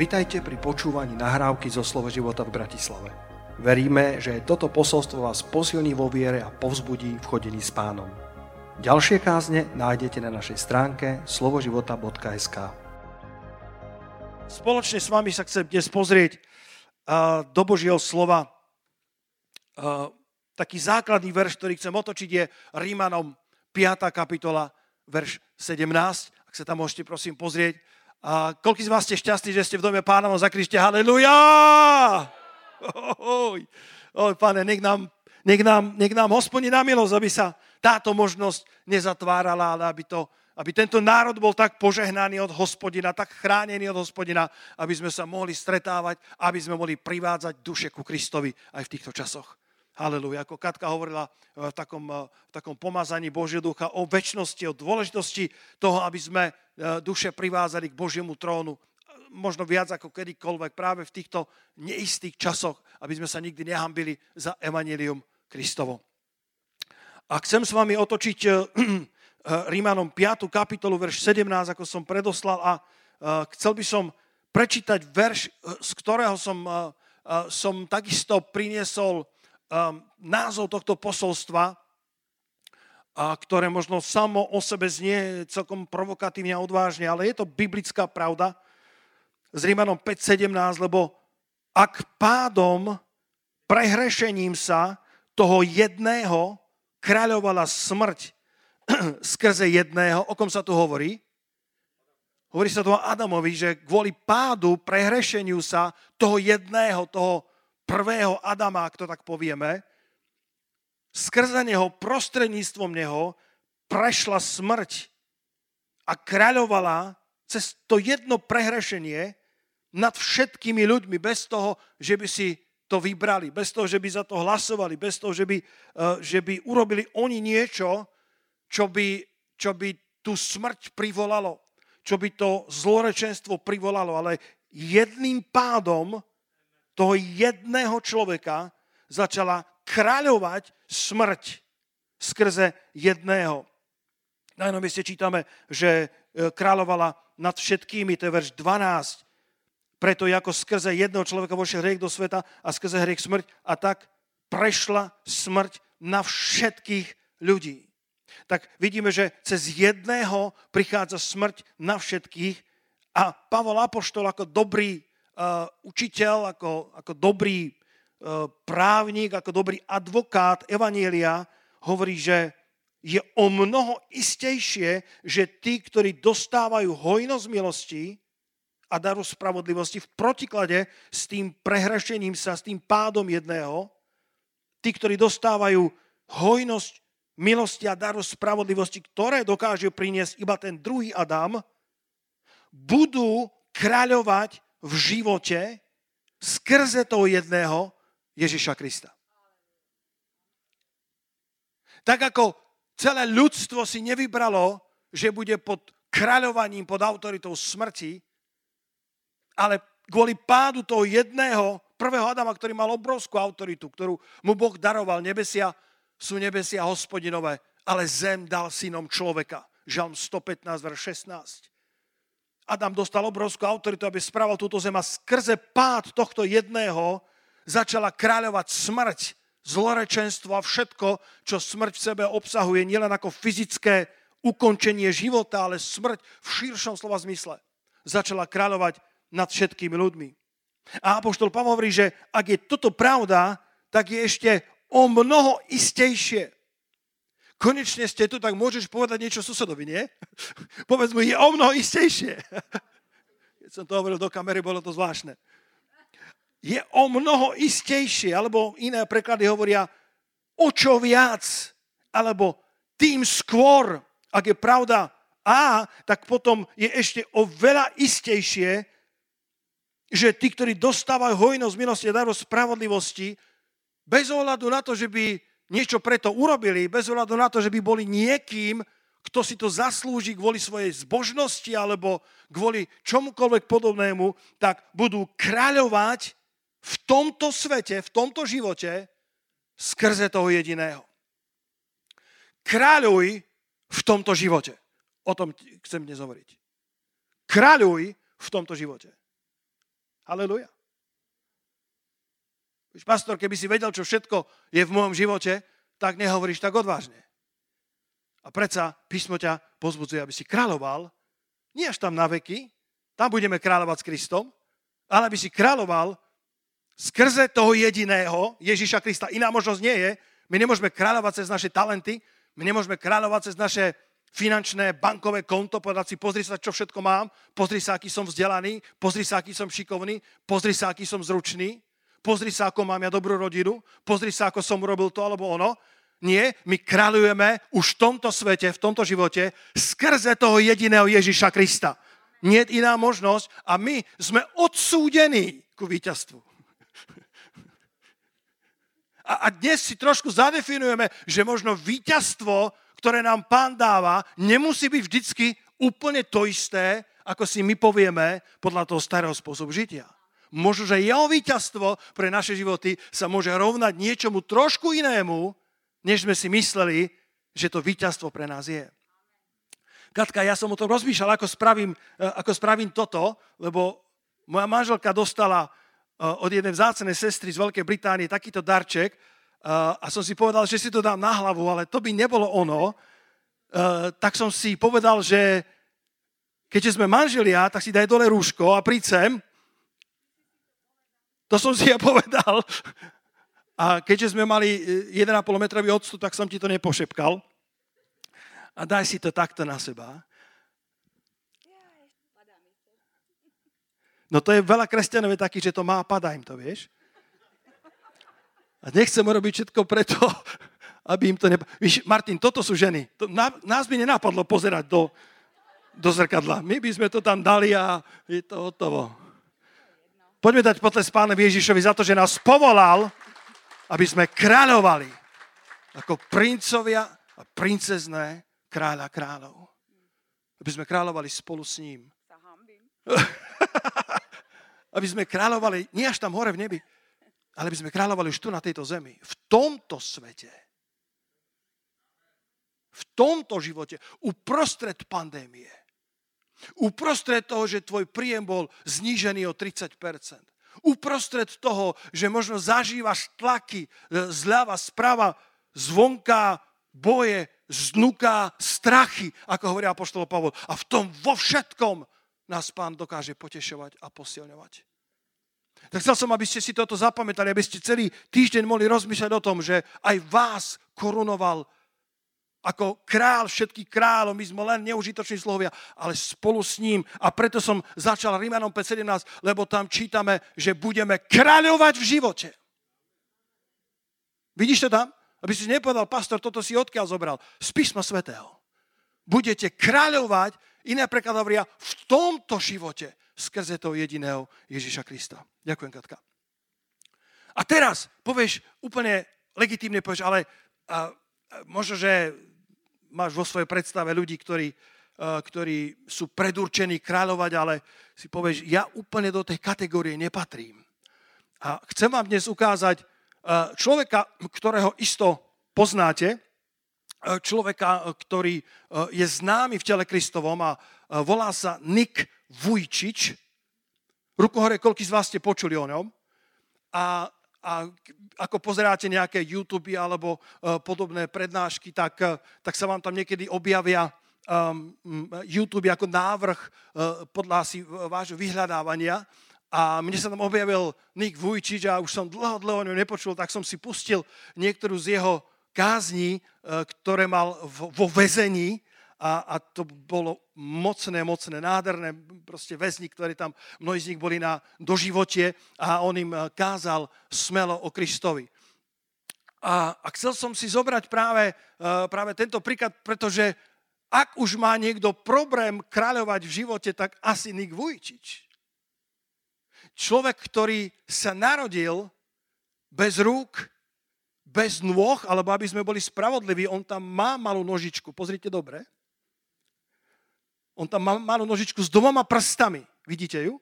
Vitajte pri počúvaní nahrávky zo Slovo života v Bratislave. Veríme, že toto posolstvo vás posilní vo viere a povzbudí v chodení s pánom. Ďalšie kázne nájdete na našej stránke slovoživota.sk Spoločne s vami sa chcem dnes pozrieť do Božieho slova. Taký základný verš, ktorý chcem otočiť, je Rímanom 5. kapitola, verš 17. Ak sa tam môžete prosím pozrieť. A koľko z vás ste šťastní, že ste v dome pánovom zakrište? Haleluja! Oj, oj, pane, nech nám, nech nám, nech nám hospodí na milosť, aby sa táto možnosť nezatvárala, ale aby, to, aby tento národ bol tak požehnaný od hospodina, tak chránený od hospodina, aby sme sa mohli stretávať, aby sme mohli privádzať duše ku Kristovi aj v týchto časoch. Haleluja. Ako Katka hovorila eh, v takom, eh, v takom pomazaní Božieho ducha o väčšnosti, o dôležitosti toho, aby sme eh, duše privázali k Božiemu trónu. Možno viac ako kedykoľvek práve v týchto neistých časoch, aby sme sa nikdy nehambili za Evangelium Kristovo. A chcem s vami otočiť Rímanom 5. kapitolu, verš 17, ako som predoslal a chcel by som prečítať verš, z ktorého som, som takisto priniesol um, názov tohto posolstva, a ktoré možno samo o sebe znie celkom provokatívne a odvážne, ale je to biblická pravda s Rímanom 5.17, lebo ak pádom, prehrešením sa toho jedného kráľovala smrť skrze jedného, o kom sa tu hovorí? Hovorí sa tu o Adamovi, že kvôli pádu, prehrešeniu sa toho jedného, toho prvého Adama, ak to tak povieme, skrze neho, prostredníctvom neho, prešla smrť a kráľovala cez to jedno prehrešenie nad všetkými ľuďmi, bez toho, že by si to vybrali, bez toho, že by za to hlasovali, bez toho, že by, eh, že by urobili oni niečo, čo by, čo by tú smrť privolalo, čo by to zlorečenstvo privolalo, ale jedným pádom toho jedného človeka začala kráľovať smrť skrze jedného. Na jednom mieste čítame, že e, kráľovala nad všetkými, to je verš 12. Preto ako skrze jedného človeka vošiel hriech do sveta a skrze hriech smrť a tak prešla smrť na všetkých ľudí. Tak vidíme, že cez jedného prichádza smrť na všetkých a Pavol Apoštol ako dobrý učiteľ, ako, ako dobrý uh, právnik, ako dobrý advokát Evanielia hovorí, že je o mnoho istejšie, že tí, ktorí dostávajú hojnosť milosti a daru spravodlivosti v protiklade s tým prehrešením sa, s tým pádom jedného, tí, ktorí dostávajú hojnosť milosti a daru spravodlivosti, ktoré dokáže priniesť iba ten druhý Adam, budú kráľovať v živote skrze toho jedného Ježiša Krista. Tak ako celé ľudstvo si nevybralo, že bude pod kráľovaním, pod autoritou smrti, ale kvôli pádu toho jedného, prvého Adama, ktorý mal obrovskú autoritu, ktorú mu Boh daroval, nebesia sú nebesia hospodinové, ale zem dal synom človeka. Žalm 115, verš 16. Adam dostal obrovskú autoritu, aby správal túto zem a skrze pád tohto jedného začala kráľovať smrť, zlorečenstvo a všetko, čo smrť v sebe obsahuje, nielen ako fyzické ukončenie života, ale smrť v širšom slova zmysle. Začala kráľovať nad všetkými ľuďmi. A Apoštol Pavel hovorí, že ak je toto pravda, tak je ešte o mnoho istejšie, konečne ste tu, tak môžeš povedať niečo susedovi, nie? Povedz mu, je o mnoho istejšie. Keď som to hovoril do kamery, bolo to zvláštne. Je o mnoho istejšie, alebo iné preklady hovoria o čo viac, alebo tým skôr, ak je pravda A, tak potom je ešte o veľa istejšie, že tí, ktorí dostávajú hojnosť milosti a darov spravodlivosti, bez ohľadu na to, že by niečo preto urobili, bez ohľadu na to, že by boli niekým, kto si to zaslúži kvôli svojej zbožnosti alebo kvôli čomukoľvek podobnému, tak budú kráľovať v tomto svete, v tomto živote skrze toho jediného. Kráľuj v tomto živote. O tom chcem dnes hovoriť. Kráľuj v tomto živote. Haleluja. Víš, pastor, keby si vedel, čo všetko je v môjom živote, tak nehovoríš tak odvážne. A predsa písmo ťa pozbudzuje, aby si kráľoval, nie až tam na veky, tam budeme kráľovať s Kristom, ale aby si kráľoval skrze toho jediného, Ježíša Krista. Iná možnosť nie je. My nemôžeme kráľovať cez naše talenty, my nemôžeme kráľovať cez naše finančné bankové konto, povedať si, pozri sa, čo všetko mám, pozri sa, aký som vzdelaný, pozri sa, aký som šikovný, pozri sa, aký som zručný pozri sa, ako mám ja dobrú rodinu, pozri sa, ako som urobil to alebo ono. Nie, my kráľujeme už v tomto svete, v tomto živote, skrze toho jediného Ježiša Krista. Nie je iná možnosť a my sme odsúdení ku víťazstvu. A, a dnes si trošku zadefinujeme, že možno víťazstvo, ktoré nám pán dáva, nemusí byť vždycky úplne to isté, ako si my povieme podľa toho starého spôsobu žitia. Možno, že jeho víťazstvo pre naše životy sa môže rovnať niečomu trošku inému, než sme si mysleli, že to víťazstvo pre nás je. Katka, ja som o tom rozmýšľal, ako spravím, e, ako spravím toto, lebo moja manželka dostala e, od jednej vzácenej sestry z Veľkej Británie takýto darček e, a som si povedal, že si to dám na hlavu, ale to by nebolo ono. Tak som si povedal, že keďže sme manželia, tak si daj dole rúško a príď sem to som si ja povedal. A keďže sme mali 1,5 e, metrový odstup, tak som ti to nepošepkal. A daj si to takto na seba. No to je veľa kresťanov je že to má a padá im to, vieš. A nechcem robiť všetko preto, aby im to ne... Víš, Martin, toto sú ženy. To, nás by nenápadlo pozerať do, do zrkadla. My by sme to tam dali a je to hotovo. Poďme dať potles pánovi Ježišovi za to, že nás povolal, aby sme kráľovali ako princovia a princezné kráľa kráľov. Aby sme kráľovali spolu s ním. aby sme kráľovali nie až tam hore v nebi, ale aby sme kráľovali už tu na tejto zemi. V tomto svete. V tomto živote. Uprostred pandémie Uprostred toho, že tvoj príjem bol znížený o 30%. Uprostred toho, že možno zažívaš tlaky e, zľava, sprava, zvonka, boje, znuka, strachy, ako hovorí apoštol Pavol. A v tom vo všetkom nás pán dokáže potešovať a posilňovať. Tak chcel som, aby ste si toto zapamätali, aby ste celý týždeň mohli rozmýšľať o tom, že aj vás korunoval ako král všetkých kráľov, my sme len neužitoční slovia, ale spolu s ním. A preto som začal Rímanom 5.17, lebo tam čítame, že budeme kráľovať v živote. Vidíš to tam? Aby si nepovedal, pastor, toto si odkiaľ zobral. Z písma svätého. Budete kráľovať, iné preklad v tomto živote skrze toho jediného Ježiša Krista. Ďakujem, Katka. A teraz povieš úplne legitímne, povieš, ale a, možno, že máš vo svojej predstave ľudí, ktorí, eh, ktorí sú predurčení kráľovať, ale si povieš, ja úplne do tej kategórie nepatrím. A chcem vám dnes ukázať eh, človeka, ktorého isto poznáte, eh, človeka, ktorý je známy v tele Kristovom a volá sa Nick Vujčič. Ruku hore, koľký z vás ste počuli o ňom? A a ako pozeráte nejaké YouTube alebo uh, podobné prednášky, tak, uh, tak sa vám tam niekedy objavia um, YouTube ako návrh uh, podľa si vášho vyhľadávania. A mne sa tam objavil Nick Vujčič a už som dlho, dlho o nepočul, tak som si pustil niektorú z jeho kázní, ktoré mal vo väzení a, a to bolo mocné, mocné, nádherné, proste väzni, ktorí tam, mnohí z nich boli na doživote a on im eh, kázal smelo o Kristovi. A, a chcel som si zobrať práve, uh, práve tento príklad, pretože ak už má niekto problém kráľovať v živote, tak asi Nik Vujčič. Človek, ktorý sa narodil bez rúk, bez nôh, alebo aby sme boli spravodliví, on tam má malú nožičku, pozrite dobre, on tam má malú nožičku s dvoma prstami. Vidíte ju?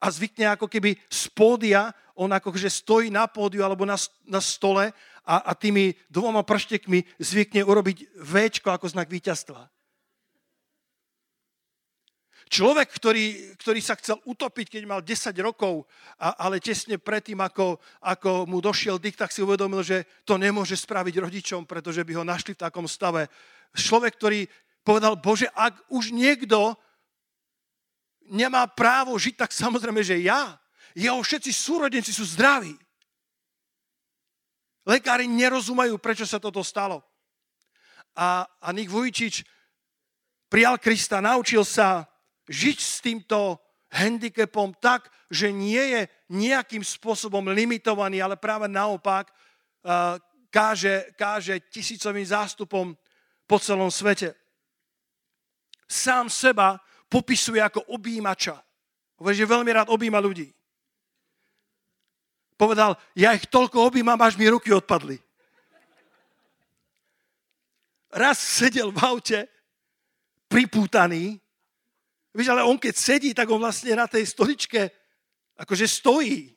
A zvykne ako keby z pódia, on akože stojí na pódiu alebo na, na stole a, a tými dvoma prštekmi zvykne urobiť V ako znak víťazstva. Človek, ktorý, ktorý sa chcel utopiť, keď mal 10 rokov, a, ale tesne predtým, ako, ako mu došiel dých, tak si uvedomil, že to nemôže spraviť rodičom, pretože by ho našli v takom stave. Človek, ktorý povedal, Bože, ak už niekto nemá právo žiť, tak samozrejme, že ja. Jeho všetci súrodenci sú zdraví. Lekári nerozumajú, prečo sa toto stalo. A, a Nik Vujčič prijal Krista, naučil sa žiť s týmto handicapom tak, že nie je nejakým spôsobom limitovaný, ale práve naopak káže, káže tisícovým zástupom po celom svete. Sám seba popisuje ako objímača. Hovorí, že veľmi rád objíma ľudí. Povedal, ja ich toľko objímam, až mi ruky odpadli. Raz sedel v aute, pripútaný, Víš, ale on keď sedí, tak on vlastne na tej stoličke akože stojí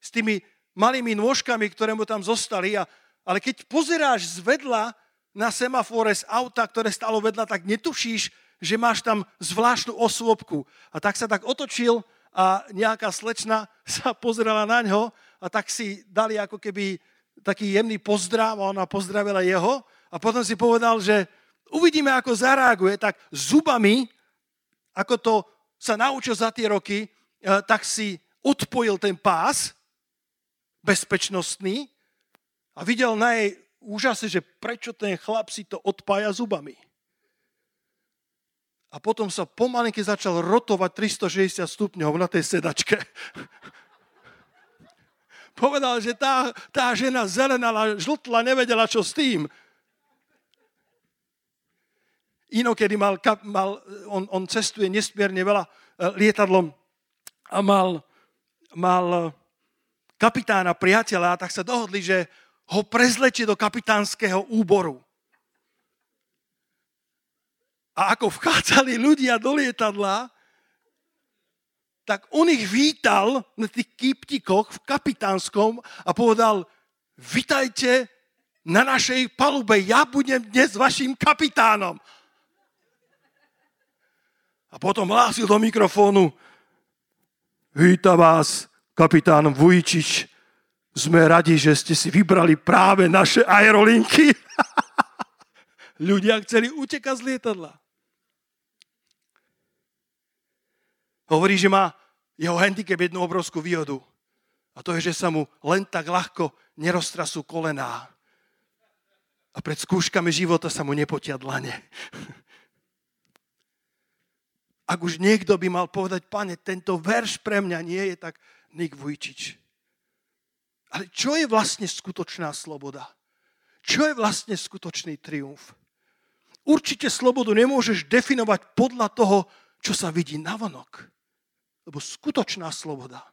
s tými malými nôžkami, ktoré mu tam zostali. A, ale keď pozeráš z vedla na semafore z auta, ktoré stalo vedľa, tak netušíš, že máš tam zvláštnu osôbku. A tak sa tak otočil a nejaká slečna sa pozerala na ňo a tak si dali ako keby taký jemný pozdrav a ona pozdravila jeho a potom si povedal, že uvidíme, ako zareaguje, tak zubami ako to sa naučil za tie roky, eh, tak si odpojil ten pás bezpečnostný a videl na jej úžase, že prečo ten chlap si to odpája zubami. A potom sa pomalinky začal rotovať 360 stupňov na tej sedačke. Povedal, že tá, tá žena zelenala, žltla, nevedela, čo s tým. Inokedy mal, mal on, on cestuje nesmierne veľa e, lietadlom a mal, mal e, kapitána, priateľa, tak sa dohodli, že ho prezlečie do kapitánskeho úboru. A ako vchádzali ľudia do lietadla, tak on ich vítal na tých kýptikoch v kapitánskom a povedal, vitajte na našej palube, ja budem dnes vašim kapitánom. A potom hlásil do mikrofónu, víta vás, kapitán Vujčič, sme radi, že ste si vybrali práve naše aerolinky. Ľudia chceli utekať z lietadla. Hovorí, že má jeho handicap jednu obrovskú výhodu. A to je, že sa mu len tak ľahko neroztrasú kolená. A pred skúškami života sa mu nepotia dlane. Ak už niekto by mal povedať, pane, tento verš pre mňa nie je, tak Nik Vujčič. Ale čo je vlastne skutočná sloboda? Čo je vlastne skutočný triumf? Určite slobodu nemôžeš definovať podľa toho, čo sa vidí navonok. Lebo skutočná sloboda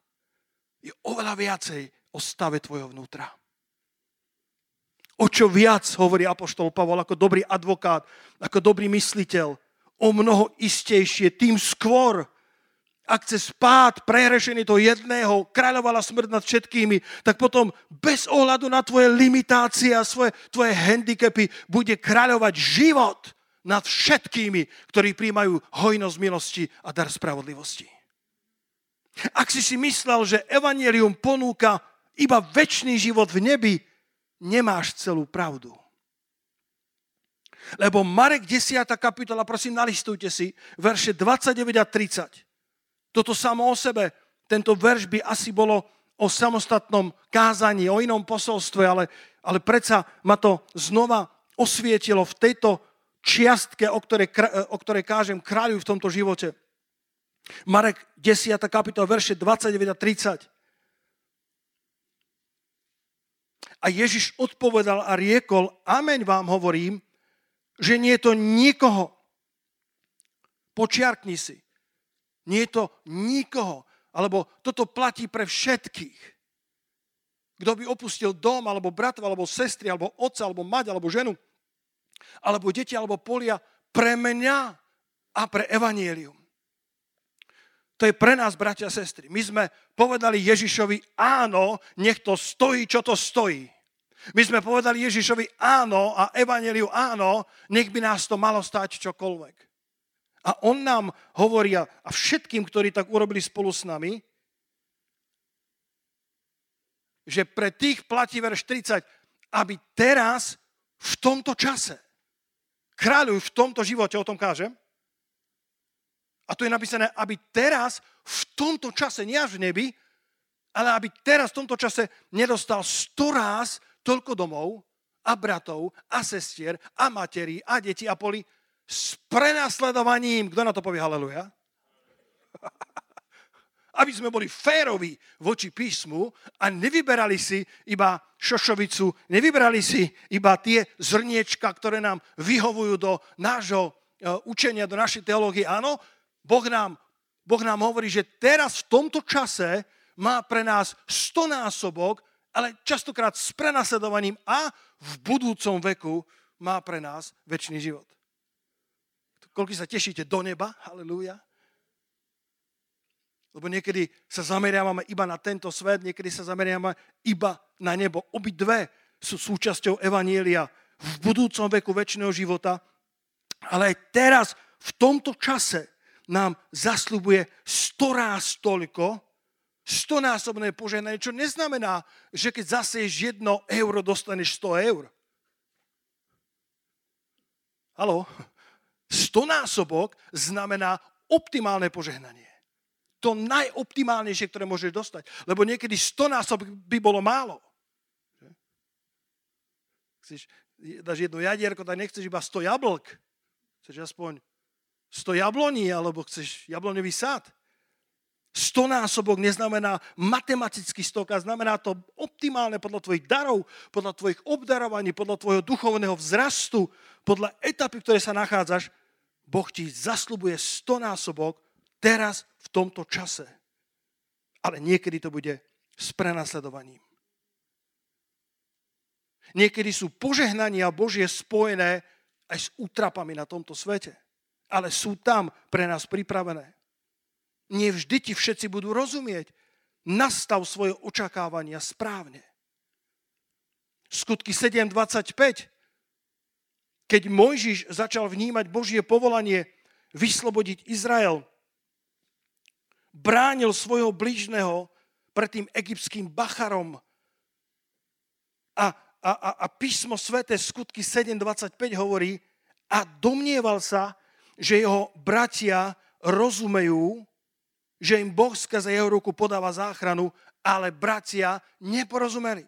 je oveľa viacej o stave tvojho vnútra. O čo viac, hovorí Apoštol Pavol, ako dobrý advokát, ako dobrý mysliteľ, o mnoho istejšie, tým skôr, ak cez pád prehrešený to jedného kráľovala smrť nad všetkými, tak potom bez ohľadu na tvoje limitácie a svoje, tvoje handicapy bude kráľovať život nad všetkými, ktorí príjmajú hojnosť milosti a dar spravodlivosti. Ak si si myslel, že evanelium ponúka iba väčší život v nebi, nemáš celú pravdu. Lebo Marek 10. kapitola, prosím, nalistujte si, verše 29 a 30. Toto samo o sebe, tento verš by asi bolo o samostatnom kázaní, o inom posolstve, ale, ale predsa ma to znova osvietilo v tejto čiastke, o ktorej, o ktorej kážem kráľu v tomto živote. Marek 10. kapitola, verše 29 a 30. A Ježiš odpovedal a riekol, ameň vám hovorím, že nie je to nikoho. Počiarkni si. Nie je to nikoho. Alebo toto platí pre všetkých. Kto by opustil dom, alebo bratva, alebo sestry, alebo otca, alebo mať, alebo ženu, alebo deti, alebo polia, pre mňa a pre evanielium. To je pre nás, bratia a sestry. My sme povedali Ježišovi, áno, nech to stojí, čo to stojí. My sme povedali Ježišovi áno a Evangeliu áno, nech by nás to malo stať čokoľvek. A on nám hovorí a všetkým, ktorí tak urobili spolu s nami, že pre tých platí verš 30, aby teraz v tomto čase kráľuj v tomto živote, o tom kážem. A tu je napísané, aby teraz v tomto čase, nie až v nebi, ale aby teraz v tomto čase nedostal sto ráz toľko domov a bratov a sestier a materí a deti a poli s prenasledovaním. Kto na to povie haleluja? Aby sme boli féroví voči písmu a nevyberali si iba šošovicu, nevyberali si iba tie zrniečka, ktoré nám vyhovujú do nášho e, učenia, do našej teológie. Áno, boh nám, boh nám hovorí, že teraz v tomto čase má pre nás stonásobok, ale častokrát s prenasledovaním a v budúcom veku má pre nás väčší život. Koľko sa tešíte do neba? Halelúja. Lebo niekedy sa zameriavame iba na tento svet, niekedy sa zameriavame iba na nebo. Obidve sú súčasťou Evanielia v budúcom veku väčšného života. Ale aj teraz, v tomto čase, nám zasľubuje storáz toľko, stonásobné požehnanie, čo neznamená, že keď zaseješ jedno euro, dostaneš 100 eur. Halo? Stonásobok znamená optimálne požehnanie. To najoptimálnejšie, ktoré môžeš dostať. Lebo niekedy stonásobok by bolo málo. Chceš, dáš jedno jadierko, tak nechceš iba 100 jablk. Chceš aspoň 100 jabloní, alebo chceš jabloňový sad. Stonásobok neznamená matematický stok, a znamená to optimálne podľa tvojich darov, podľa tvojich obdarovaní, podľa tvojho duchovného vzrastu, podľa etapy, ktoré sa nachádzaš. Boh ti zaslubuje stonásobok teraz v tomto čase. Ale niekedy to bude s prenasledovaním. Niekedy sú požehnania Božie spojené aj s útrapami na tomto svete. Ale sú tam pre nás pripravené. Nie vždy ti všetci budú rozumieť. Nastav svoje očakávania správne. Skutky 7.25. Keď Mojžiš začal vnímať Božie povolanie vyslobodiť Izrael, bránil svojho blížneho pred tým egyptským bacharom. A, a, a, a písmo svete skutky 7.25 hovorí, a domnieval sa, že jeho bratia rozumejú že im Boh skrze jeho ruku podáva záchranu, ale bratia neporozumeli.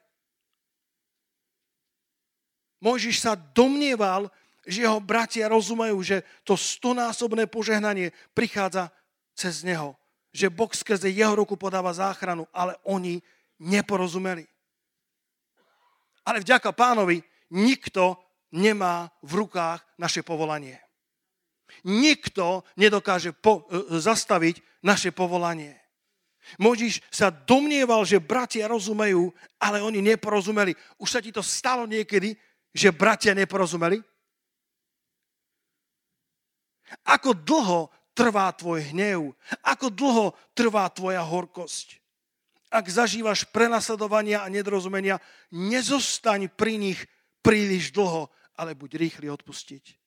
Mojžiš sa domnieval, že jeho bratia rozumejú, že to stonásobné požehnanie prichádza cez neho. Že Boh skrze jeho ruku podáva záchranu, ale oni neporozumeli. Ale vďaka pánovi nikto nemá v rukách naše povolanie. Nikto nedokáže po, e, zastaviť naše povolanie. Možiš sa domnieval, že bratia rozumejú, ale oni neporozumeli. Už sa ti to stalo niekedy, že bratia neporozumeli? Ako dlho trvá tvoj hnev? Ako dlho trvá tvoja horkosť? Ak zažívaš prenasledovania a nedorozumenia, nezostaň pri nich príliš dlho, ale buď rýchly odpustiť.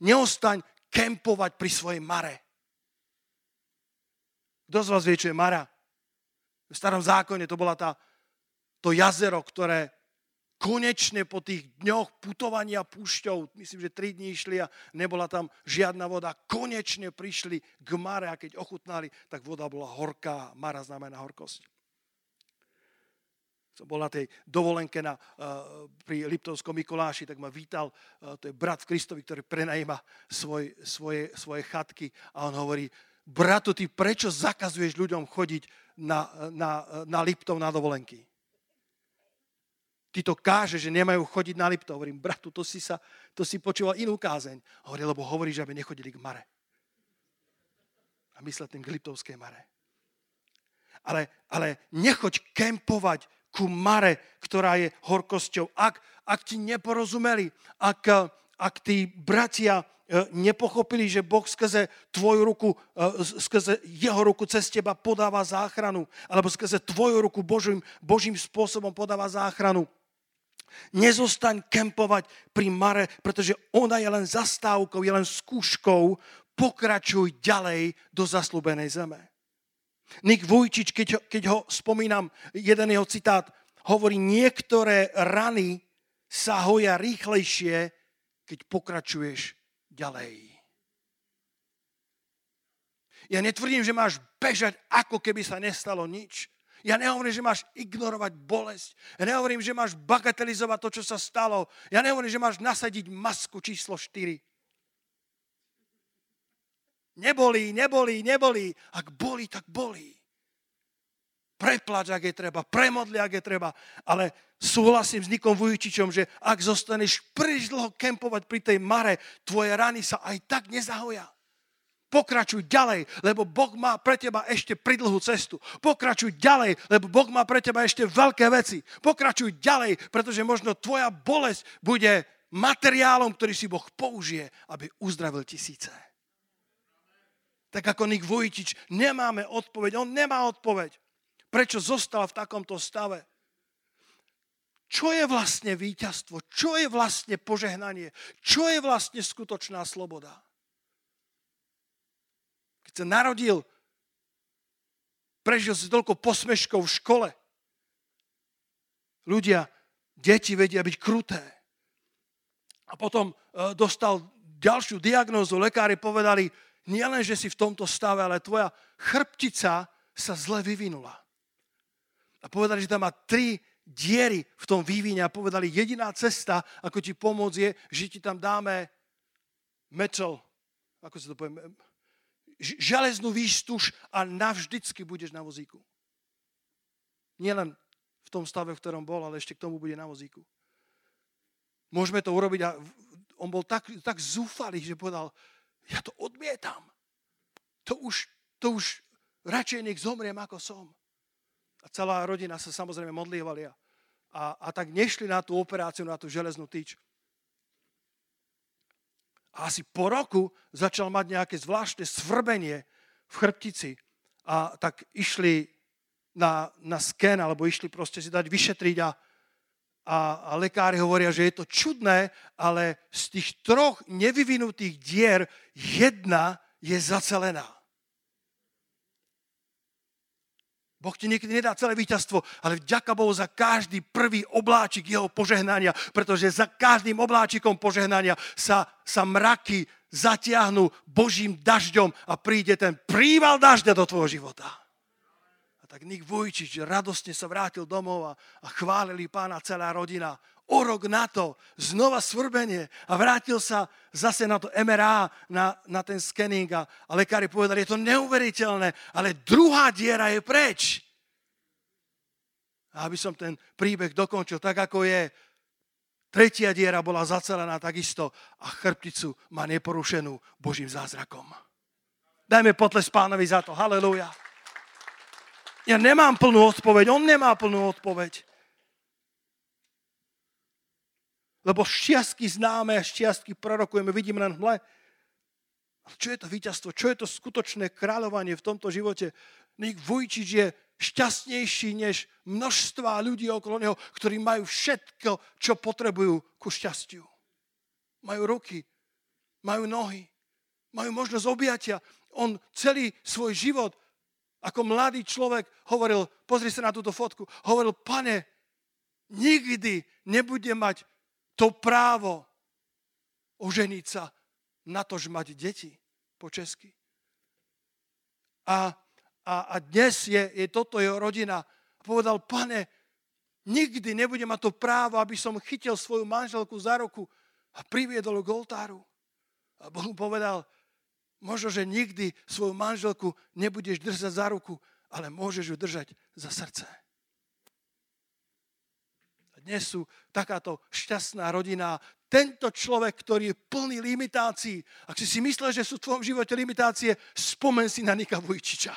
Neostaň kempovať pri svojej mare. Kto z vás vie, čo je Mara? V starom zákone to bola tá, to jazero, ktoré konečne po tých dňoch putovania púšťou, myslím, že tri dní išli a nebola tam žiadna voda, konečne prišli k Mare a keď ochutnali, tak voda bola horká. Mara znamená horkosť. Som bol na tej dovolenke na, uh, pri Liptovskom Mikuláši, tak ma vítal, uh, to je brat Kristovi, ktorý prenajíma svoj, svoje, svoje chatky a on hovorí, bratu, ty prečo zakazuješ ľuďom chodiť na, na, na Liptov na dovolenky? Ty to káže, že nemajú chodiť na Liptov. Hovorím, bratu, to si, sa, to si počúval inú kázeň. Hovorí, lebo hovorí, že aby nechodili k Mare. A myslel tým k Liptovskej Mare. Ale, ale nechoď kempovať ku Mare, ktorá je horkosťou. Ak, ak ti neporozumeli, ak, ak tí bratia E, nepochopili, že Boh skrze tvoju ruku, e, skrze jeho ruku cez teba podáva záchranu, alebo skrze tvoju ruku Božím, Božím spôsobom podáva záchranu. Nezostaň kempovať pri Mare, pretože ona je len zastávkou, je len skúškou pokračuj ďalej do zaslúbenej zeme. Nik Vujčič, keď ho, keď ho spomínam, jeden jeho citát, hovorí, niektoré rany sa hoja rýchlejšie, keď pokračuješ ďalej. Ja netvrdím, že máš bežať, ako keby sa nestalo nič. Ja nehovorím, že máš ignorovať bolesť. Ja nehovorím, že máš bagatelizovať to, čo sa stalo. Ja nehovorím, že máš nasadiť masku číslo 4. Nebolí, nebolí, nebolí. Ak bolí, tak bolí. Preplač, ak je treba, premodli, ak je treba. Ale súhlasím s Nikom Vujčičom, že ak zostaneš príliš dlho kempovať pri tej mare, tvoje rany sa aj tak nezahoja. Pokračuj ďalej, lebo Boh má pre teba ešte pridlhú cestu. Pokračuj ďalej, lebo Boh má pre teba ešte veľké veci. Pokračuj ďalej, pretože možno tvoja bolesť bude materiálom, ktorý si Boh použije, aby uzdravil tisíce. Tak ako Nik Vujčič, nemáme odpoveď, on nemá odpoveď. Prečo zostal v takomto stave? Čo je vlastne víťazstvo? Čo je vlastne požehnanie? Čo je vlastne skutočná sloboda? sa narodil, prežil si toľko posmeškov v škole. Ľudia, deti vedia byť kruté. A potom e, dostal ďalšiu diagnózu. Lekári povedali, nielen, že si v tomto stave, ale tvoja chrbtica sa zle vyvinula. A povedali, že tam má tri diery v tom vývine a povedali, jediná cesta, ako ti pomôcť je, že ti tam dáme metal, ako sa to povie, železnú výstuž a navždycky budeš na vozíku. Nielen v tom stave, v ktorom bol, ale ešte k tomu bude na vozíku. Môžeme to urobiť a on bol tak, tak zúfalý, že povedal, ja to odmietam. To už, to už radšej nech zomriem, ako som. A celá rodina sa samozrejme modlievali a, a, a tak nešli na tú operáciu, na tú železnú tyč. A asi po roku začal mať nejaké zvláštne svrbenie v chrbtici. A tak išli na, na sken, alebo išli proste si dať vyšetriť a, a, a lekári hovoria, že je to čudné, ale z tých troch nevyvinutých dier jedna je zacelená. Boh ti niekedy nedá celé víťazstvo, ale vďaka Bohu za každý prvý obláčik jeho požehnania, pretože za každým obláčikom požehnania sa, sa mraky zatiahnu Božím dažďom a príde ten príval dažďa do tvojho života. A tak Nik Vujčič radostne sa vrátil domov a, a chválili pána celá rodina. O rok na to znova svrbenie a vrátil sa zase na to MRA, na, na ten scanning a, a lekári povedali, je to neuveriteľné, ale druhá diera je preč. A aby som ten príbeh dokončil tak, ako je, tretia diera bola zacelená takisto a chrbticu má neporušenú Božím zázrakom. Dajme potles pánovi za to. Halelúja. Ja nemám plnú odpoveď, on nemá plnú odpoveď. Lebo šťastky známe a šťastky prorokujeme, vidíme len hle. Ale čo je to víťazstvo? Čo je to skutočné kráľovanie v tomto živote? Nik Vujčič je šťastnejší než množstva ľudí okolo neho, ktorí majú všetko, čo potrebujú ku šťastiu. Majú ruky, majú nohy, majú možnosť objatia. On celý svoj život ako mladý človek hovoril, pozri sa na túto fotku, hovoril, pane, nikdy nebudem mať to právo oženiť sa na to, že mať deti po česky. A, a, a dnes je, je toto jeho rodina. Povedal, pane, nikdy nebudem mať to právo, aby som chytil svoju manželku za ruku a priviedol k oltáru. A Boh povedal, možno, že nikdy svoju manželku nebudeš držať za ruku, ale môžeš ju držať za srdce dnes sú takáto šťastná rodina. Tento človek, ktorý je plný limitácií, ak si si myslel, že sú v tvojom živote limitácie, spomen si na Nika Vujčiča.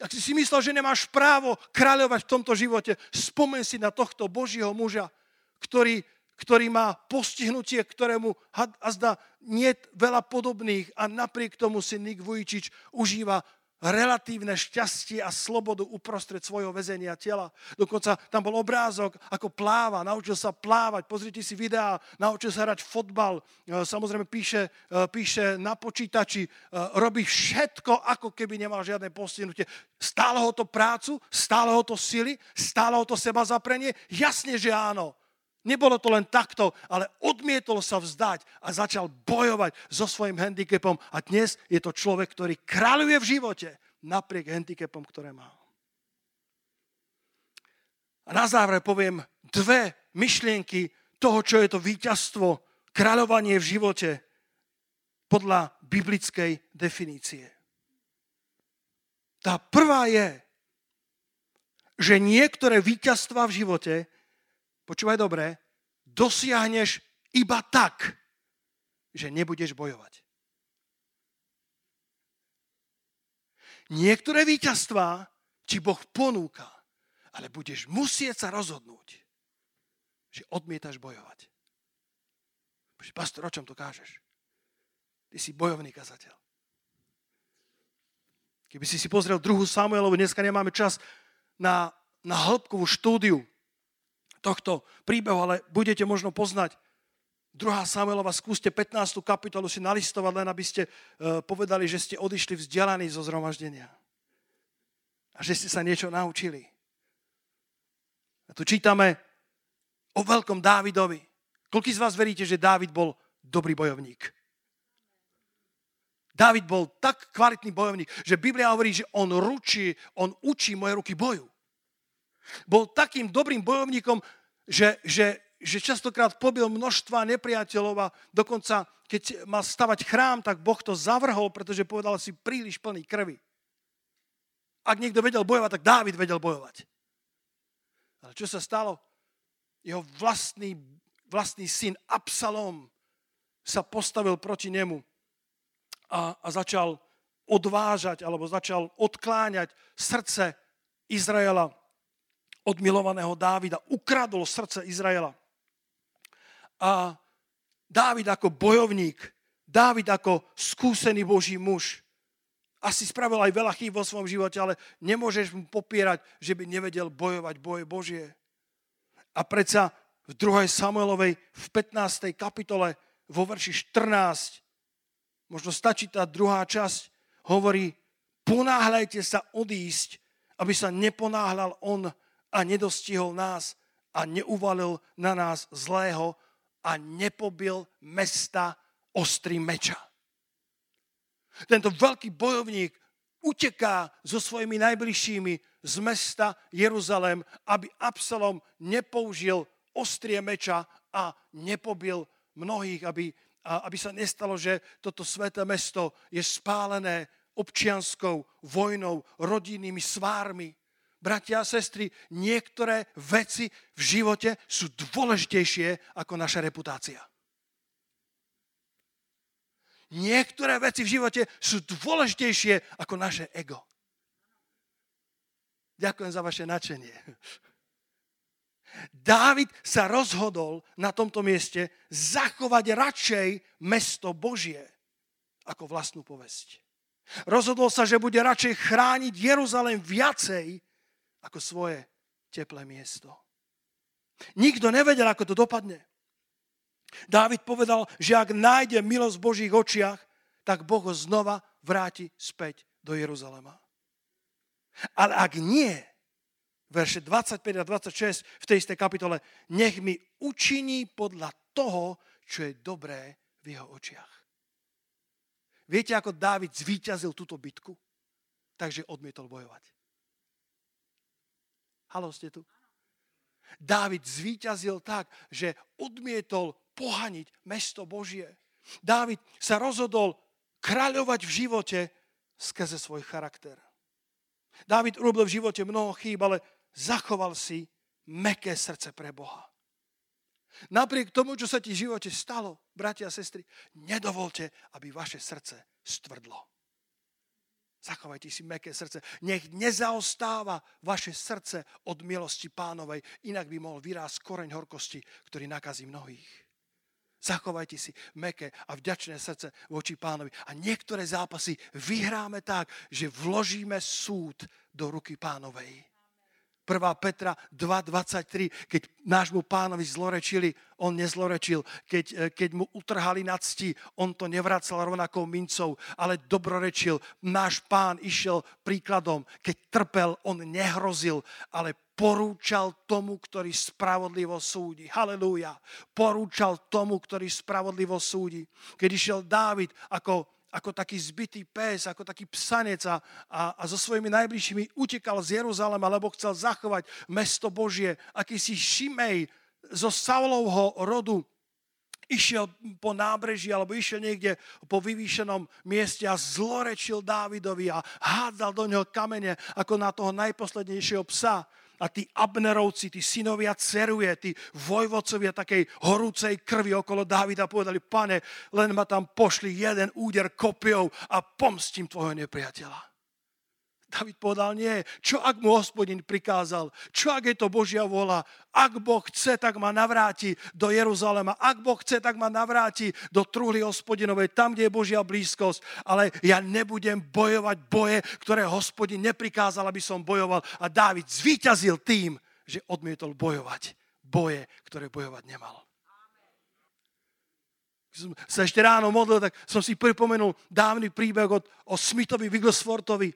Ak si si myslel, že nemáš právo kráľovať v tomto živote, spomen si na tohto Božieho muža, ktorý, ktorý má postihnutie, ktorému a zda nie veľa podobných a napriek tomu si Nik Vujčič užíva relatívne šťastie a slobodu uprostred svojho väzenia tela. Dokonca tam bol obrázok, ako pláva, naučil sa plávať, pozrite si videá, naučil sa hrať fotbal, e, samozrejme píše, e, píše na počítači, e, robí všetko, ako keby nemal žiadne postihnutie. Stálo ho to prácu, stálo ho to sily, stálo ho to seba zaprenie? Jasne, že áno. Nebolo to len takto, ale odmietol sa vzdať a začal bojovať so svojím handicapom a dnes je to človek, ktorý kráľuje v živote napriek handicapom, ktoré má. A na záver poviem dve myšlienky toho, čo je to víťazstvo, kráľovanie v živote podľa biblickej definície. Tá prvá je, že niektoré víťazstva v živote počúvaj dobre, dosiahneš iba tak, že nebudeš bojovať. Niektoré víťazstvá ti Boh ponúka, ale budeš musieť sa rozhodnúť, že odmietaš bojovať. Pastor, o čom to kážeš? Ty si bojovný kazateľ. Keby si si pozrel druhú Samuelovu, dneska nemáme čas na, na hĺbkovú štúdiu tohto príbehu, ale budete možno poznať 2. Samuelova, skúste 15. kapitolu si nalistovať, len aby ste uh, povedali, že ste odišli vzdelaní zo zhromaždenia. A že ste sa niečo naučili. A tu čítame o veľkom Dávidovi. Koľký z vás veríte, že Dávid bol dobrý bojovník? Dávid bol tak kvalitný bojovník, že Biblia hovorí, že on ručí, on učí moje ruky boju. Bol takým dobrým bojovníkom, že, že, že častokrát pobil množstva nepriateľov a dokonca, keď mal stavať chrám, tak Boh to zavrhol, pretože povedal si príliš plný krvi. Ak niekto vedel bojovať, tak Dávid vedel bojovať. Ale čo sa stalo? Jeho vlastný, vlastný syn Absalom sa postavil proti nemu a, a začal odvážať alebo začal odkláňať srdce Izraela od milovaného Dávida. Ukradol srdce Izraela. A Dávid ako bojovník, Dávid ako skúsený Boží muž, asi spravil aj veľa chýb vo svojom živote, ale nemôžeš mu popierať, že by nevedel bojovať boje Božie. A predsa v 2. Samuelovej v 15. kapitole vo verši 14, možno stačí tá druhá časť, hovorí, ponáhľajte sa odísť, aby sa neponáhľal on a nedostihol nás a neuvalil na nás zlého a nepobil mesta ostrým meča. Tento veľký bojovník uteká so svojimi najbližšími z mesta Jeruzalém, aby Absalom nepoužil ostrie meča a nepobil mnohých, aby, aby sa nestalo, že toto sveté mesto je spálené občianskou vojnou, rodinnými svármi bratia a sestry, niektoré veci v živote sú dôležitejšie ako naša reputácia. Niektoré veci v živote sú dôležitejšie ako naše ego. Ďakujem za vaše nadšenie. Dávid sa rozhodol na tomto mieste zachovať radšej mesto Božie ako vlastnú povesť. Rozhodol sa, že bude radšej chrániť Jeruzalém viacej, ako svoje teplé miesto. Nikto nevedel, ako to dopadne. Dávid povedal, že ak nájde milosť v Božích očiach, tak Boh ho znova vráti späť do Jeruzalema. Ale ak nie, verše 25 a 26 v tej istej kapitole, nech mi učiní podľa toho, čo je dobré v jeho očiach. Viete, ako Dávid zvíťazil túto bitku? Takže odmietol bojovať. Halo, ste tu? Dávid zvíťazil tak, že odmietol pohaniť mesto Božie. Dávid sa rozhodol kráľovať v živote skrze svoj charakter. Dávid urobil v živote mnoho chýb, ale zachoval si meké srdce pre Boha. Napriek tomu, čo sa ti v živote stalo, bratia a sestry, nedovolte, aby vaše srdce stvrdlo. Zachovajte si meké srdce. Nech nezaostáva vaše srdce od milosti pánovej, inak by mohol vyrásť koreň horkosti, ktorý nakazí mnohých. Zachovajte si meké a vďačné srdce voči pánovi. A niektoré zápasy vyhráme tak, že vložíme súd do ruky pánovej. 1. Petra 2.23, keď nášmu pánovi zlorečili, on nezlorečil. Keď, e, keď mu utrhali na cti, on to nevracal rovnakou mincov, ale dobrorečil. Náš pán išiel príkladom. Keď trpel, on nehrozil, ale porúčal tomu, ktorý spravodlivo súdi. Halelúja. Porúčal tomu, ktorý spravodlivo súdi. Keď išiel Dávid ako ako taký zbytý pes, ako taký psanec a, a, a so svojimi najbližšími utekal z Jeruzalema, lebo chcel zachovať mesto Božie. Akýsi Šimej zo Saulovho rodu išiel po nábreží alebo išiel niekde po vyvýšenom mieste a zlorečil Dávidovi a hádzal do neho kamene ako na toho najposlednejšieho psa a tí Abnerovci, tí synovia ceruje, tí vojvodcovia takej horúcej krvi okolo Dávida povedali, pane, len ma tam pošli jeden úder kopiou a pomstím tvojho nepriateľa. David povedal, nie. Čo ak mu hospodin prikázal? Čo ak je to Božia vola? Ak Boh chce, tak ma navráti do Jeruzalema. Ak Boh chce, tak ma navráti do truhly hospodinovej, tam, kde je Božia blízkosť. Ale ja nebudem bojovať boje, ktoré hospodin neprikázal, aby som bojoval. A David zvíťazil tým, že odmietol bojovať boje, ktoré bojovať nemal. Som sa ešte ráno modlil, tak som si pripomenul dávny príbeh od, o Smithovi Wigglesfortovi,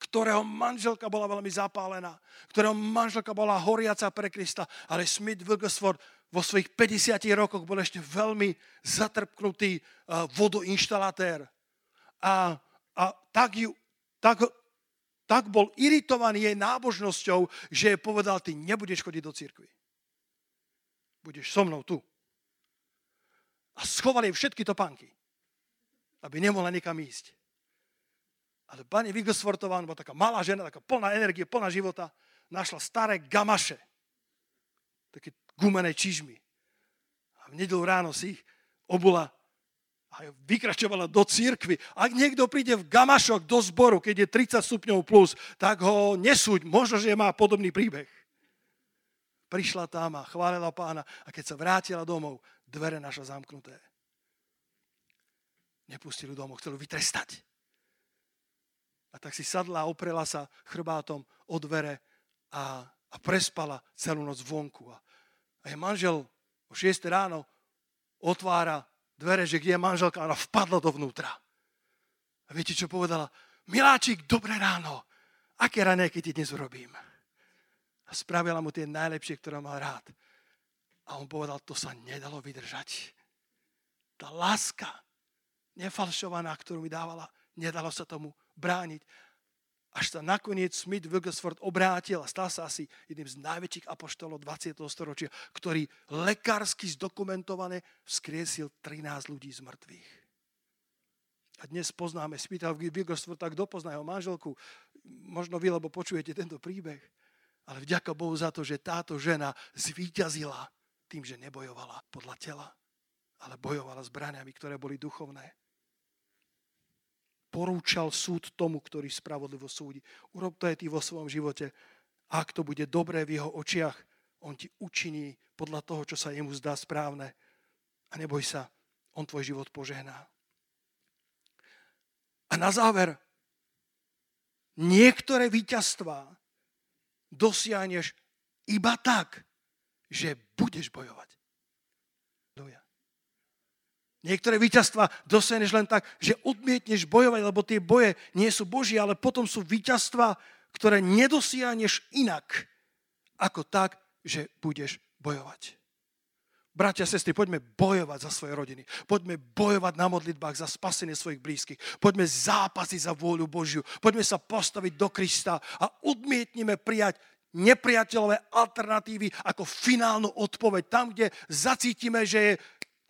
ktorého manželka bola veľmi zapálená, ktorého manželka bola horiaca pre Krista, ale Smith Wigglesworth vo svojich 50 rokoch bol ešte veľmi zatrpknutý uh, vodoinštalatér. A, a tak, ju, tak, tak bol iritovaný jej nábožnosťou, že jej povedal, ty nebudeš chodiť do cirkvi. Budeš so mnou tu. A schoval jej všetky topánky, aby nemohla nikam ísť. Ale pani Vigosfortová, bola taká malá žena, taká plná energie, plná života, našla staré gamaše, také gumené čižmy. A v nedelu ráno si ich obula a vykračovala do církvy. Ak niekto príde v gamašok do zboru, keď je 30 stupňov plus, tak ho nesúď, možno, že má podobný príbeh. Prišla tam a chválila pána a keď sa vrátila domov, dvere našla zamknuté. Nepustili domov, chceli vytrestať. A tak si sadla a oprela sa chrbátom o dvere a, a prespala celú noc vonku. A, a je manžel o 6 ráno otvára dvere, že kde je manželka, ona vpadla dovnútra. A viete, čo povedala? Miláčik, dobré ráno. Aké keď ti dnes urobím? A spravila mu tie najlepšie, ktoré mal rád. A on povedal, to sa nedalo vydržať. Tá láska, nefalšovaná, ktorú mi dávala, nedalo sa tomu brániť. Až sa nakoniec Smith Wigglesworth obrátil a stal sa asi jedným z najväčších apoštolov 20. storočia, ktorý lekársky zdokumentované vzkriesil 13 ľudí z mŕtvych. A dnes poznáme, spýtal Wigglesworth, tak kto pozná jeho manželku? Možno vy, lebo počujete tento príbeh. Ale vďaka Bohu za to, že táto žena zvíťazila tým, že nebojovala podľa tela, ale bojovala zbraniami, ktoré boli duchovné porúčal súd tomu, ktorý spravodlivo súdi. Urob to aj ty vo svojom živote. Ak to bude dobré v jeho očiach, on ti učiní podľa toho, čo sa jemu zdá správne. A neboj sa, on tvoj život požehná. A na záver, niektoré víťazstvá dosiahneš iba tak, že budeš bojovať. Niektoré víťazstva dosiahneš len tak, že odmietneš bojovať, lebo tie boje nie sú Boží, ale potom sú víťazstva, ktoré nedosiahneš inak, ako tak, že budeš bojovať. Bratia a sestry, poďme bojovať za svoje rodiny. Poďme bojovať na modlitbách za spasenie svojich blízkych. Poďme zápasiť za vôľu Božiu. Poďme sa postaviť do Krista a odmietnime prijať nepriateľové alternatívy ako finálnu odpoveď. Tam, kde zacítime, že je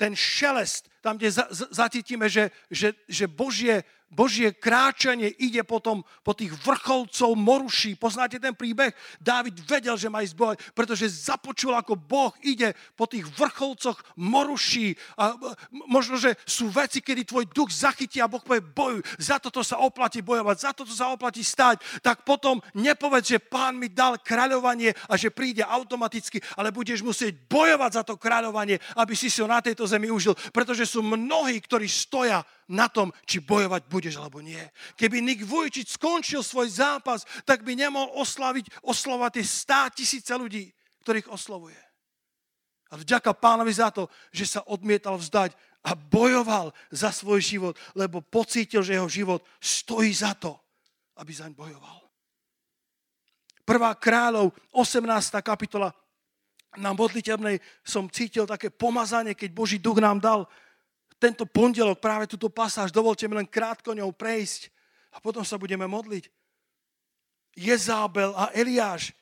ten šelest, tam, kde zacítime, že, že, že Božie, Božie kráčanie ide potom po tých vrcholcov Moruší. Poznáte ten príbeh? Dávid vedel, že má ísť bojovať, pretože započul, ako Boh ide po tých vrcholcoch Moruší. A možno, že sú veci, kedy tvoj duch zachytí a Boh povie, bojuj, za toto sa oplatí bojovať, za toto sa oplatí stať. Tak potom nepovedz, že pán mi dal kráľovanie a že príde automaticky, ale budeš musieť bojovať za to kráľovanie, aby si si ho na tejto zemi užil. Pretože sú mnohí, ktorí stoja na tom, či bojovať budeš alebo nie. Keby Nik Vujčič skončil svoj zápas, tak by nemohol oslaviť, oslovať tie stá tisíce ľudí, ktorých oslovuje. A vďaka pánovi za to, že sa odmietal vzdať a bojoval za svoj život, lebo pocítil, že jeho život stojí za to, aby zaň bojoval. Prvá kráľov, 18. kapitola, na modlitebnej som cítil také pomazanie, keď Boží duch nám dal tento pondelok práve túto pasáž, dovolte mi len krátko ňou prejsť a potom sa budeme modliť. Jezábel a Eliáš,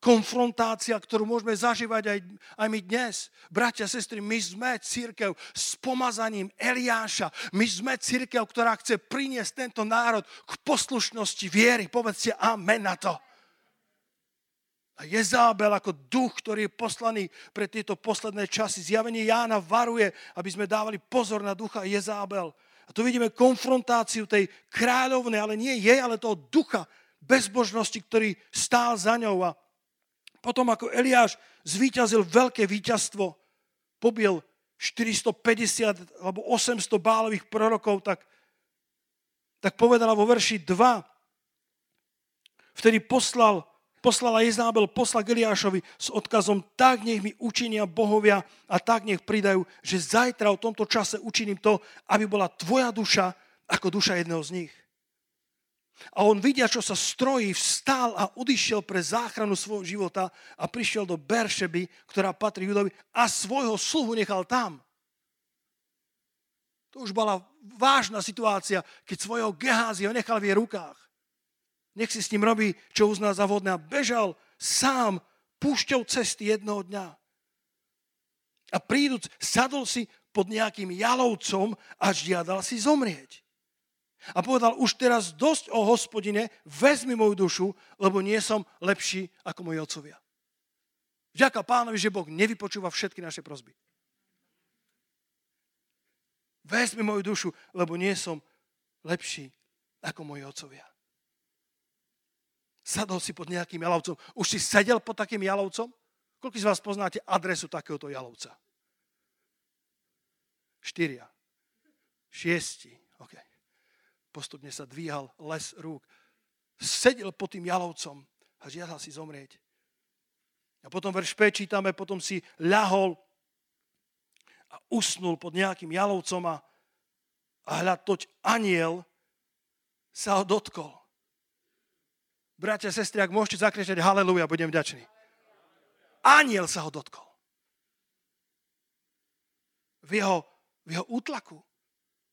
konfrontácia, ktorú môžeme zažívať aj, aj my dnes. Bratia, sestry, my sme církev s pomazaním Eliáša. My sme církev, ktorá chce priniesť tento národ k poslušnosti viery. Povedzte amen na to. A Jezábel ako duch, ktorý je poslaný pre tieto posledné časy. Zjavenie Jána varuje, aby sme dávali pozor na ducha Jezábel. A tu vidíme konfrontáciu tej kráľovnej, ale nie jej, ale toho ducha bezbožnosti, ktorý stál za ňou. A potom ako Eliáš zvíťazil veľké víťazstvo, pobil 450 alebo 800 bálových prorokov, tak, tak povedala vo verši 2, vtedy poslal poslala Jezábel posla Geliášovi s odkazom, tak nech mi učinia bohovia a tak nech pridajú, že zajtra o tomto čase učiním to, aby bola tvoja duša ako duša jedného z nich. A on vidia, čo sa strojí, vstal a odišiel pre záchranu svojho života a prišiel do Beršeby, ktorá patrí Judovi a svojho sluhu nechal tam. To už bola vážna situácia, keď svojho Geháziho nechal v jej rukách. Nech si s ním robí, čo uzná za vodné. A bežal sám púšťou cesty jednoho dňa. A príduc, sadol si pod nejakým jalovcom a žiadal si zomrieť. A povedal, už teraz dosť o hospodine, vezmi moju dušu, lebo nie som lepší ako moji otcovia. Vďaka pánovi, že Boh nevypočúva všetky naše prosby. Vezmi moju dušu, lebo nie som lepší ako moji otcovia. Sadol si pod nejakým jalovcom. Už si sedel pod takým jalovcom? Koľko z vás poznáte adresu takéhoto jalovca? Štyria. Šiesti. OK. Postupne sa dvíhal les rúk. Sedel pod tým jalovcom a žiadal si zomrieť. A potom verš 5 čítame, potom si ľahol a usnul pod nejakým jalovcom a, a hľad toť aniel sa ho dotkol. Bratia, sestry, ak môžete zakričať haleluja, budem vďačný. Aniel sa ho dotkol. V jeho, v jeho útlaku,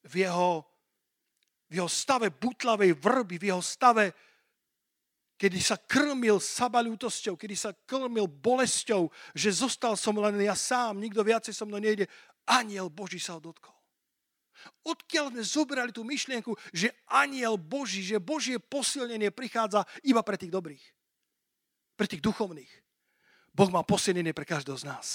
v jeho, v jeho stave butlavej vrby, v jeho stave, kedy sa krmil sabalútosťou, kedy sa krmil bolesťou, že zostal som len ja sám, nikto viacej so mnou nejde, aniel Boží sa ho dotkol. Odkiaľ sme zobrali tú myšlienku, že aniel Boží, že Božie posilnenie prichádza iba pre tých dobrých. Pre tých duchovných. Boh má posilnenie pre každého z nás.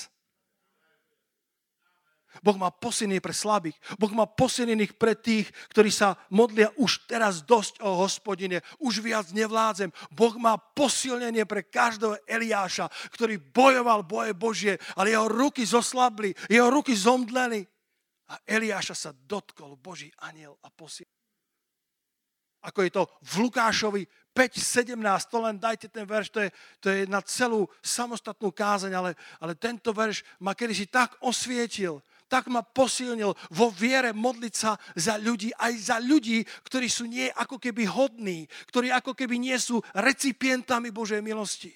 Boh má posilnenie pre slabých. Boh má posilnených pre tých, ktorí sa modlia už teraz dosť o hospodine. Už viac nevládzem. Boh má posilnenie pre každého Eliáša, ktorý bojoval boje Božie, ale jeho ruky zoslabli, jeho ruky zomdleli. A Eliáša sa dotkol Boží aniel a posiel. Ako je to v Lukášovi 5.17, to len dajte ten verš, to je, to je na celú samostatnú kázeň, ale, ale tento verš ma kedysi tak osvietil, tak ma posilnil vo viere modliť sa za ľudí, aj za ľudí, ktorí sú nie ako keby hodní, ktorí ako keby nie sú recipientami Božej milosti.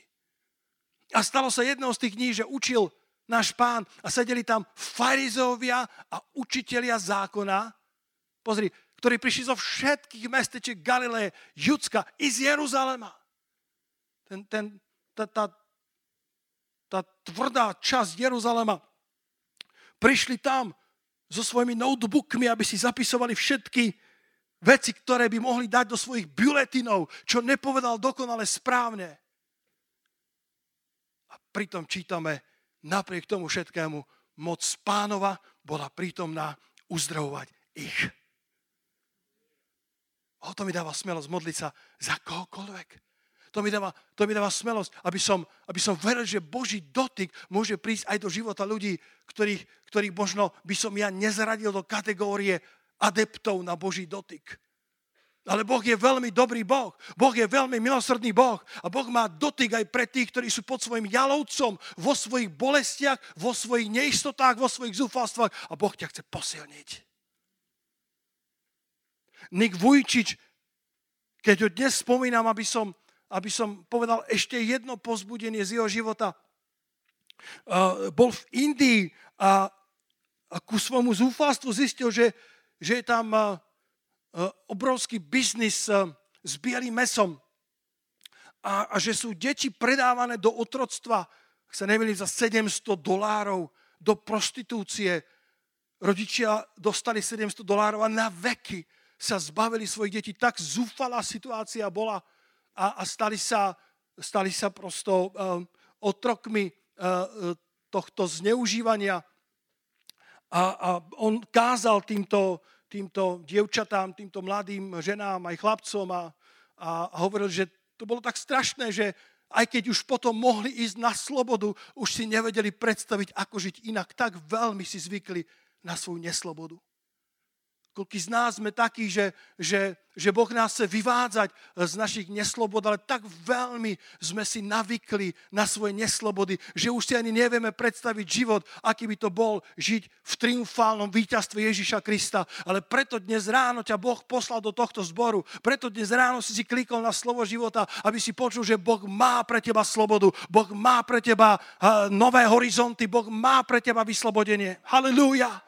A stalo sa jednou z tých dní, že učil náš pán a sedeli tam farizovia a učitelia zákona, pozri, ktorí prišli zo všetkých mestečiek Galileje, Judska i z Jeruzalema. Ten, ten, tá, tá, tá tvrdá časť Jeruzalema. Prišli tam so svojimi notebookmi, aby si zapisovali všetky veci, ktoré by mohli dať do svojich buletinov, čo nepovedal dokonale správne. A pritom čítame, napriek tomu všetkému, moc pánova bola prítomná uzdravovať ich. O to mi dáva smelosť modliť sa za kohokoľvek. To mi dáva, to mi dáva smelosť, aby som, aby som veril, že Boží dotyk môže prísť aj do života ľudí, ktorých, ktorých možno by som ja nezradil do kategórie adeptov na Boží dotyk. Ale Boh je veľmi dobrý Boh. Boh je veľmi milosrdný Boh. A Boh má dotyk aj pre tých, ktorí sú pod svojim jalovcom, vo svojich bolestiach, vo svojich neistotách, vo svojich zúfalstvách. A Boh ťa chce posilniť. Nik Vujčič, keď ho dnes spomínam, aby som, aby som povedal ešte jedno pozbudenie z jeho života, uh, bol v Indii a, a ku svojmu zúfalstvu zistil, že, že je tam uh, obrovský biznis uh, s bielým mesom a, a že sú deti predávané do otroctva, ak sa nemýlim, za 700 dolárov do prostitúcie. Rodičia dostali 700 dolárov a na veky sa zbavili svojich detí. Tak zúfalá situácia bola a, a stali, sa, stali sa prosto uh, otrokmi uh, tohto zneužívania. A, a on kázal týmto, týmto dievčatám, týmto mladým ženám, aj chlapcom a, a, hovoril, že to bolo tak strašné, že aj keď už potom mohli ísť na slobodu, už si nevedeli predstaviť, ako žiť inak. Tak veľmi si zvykli na svoju neslobodu. Koľký z nás sme takí, že, že, že Boh nás chce vyvádzať z našich neslobod, ale tak veľmi sme si navykli na svoje neslobody, že už si ani nevieme predstaviť život, aký by to bol žiť v triumfálnom víťazstve Ježiša Krista. Ale preto dnes ráno ťa Boh poslal do tohto zboru. Preto dnes ráno si si klikol na slovo života, aby si počul, že Boh má pre teba slobodu. Boh má pre teba nové horizonty. Boh má pre teba vyslobodenie. Halelúja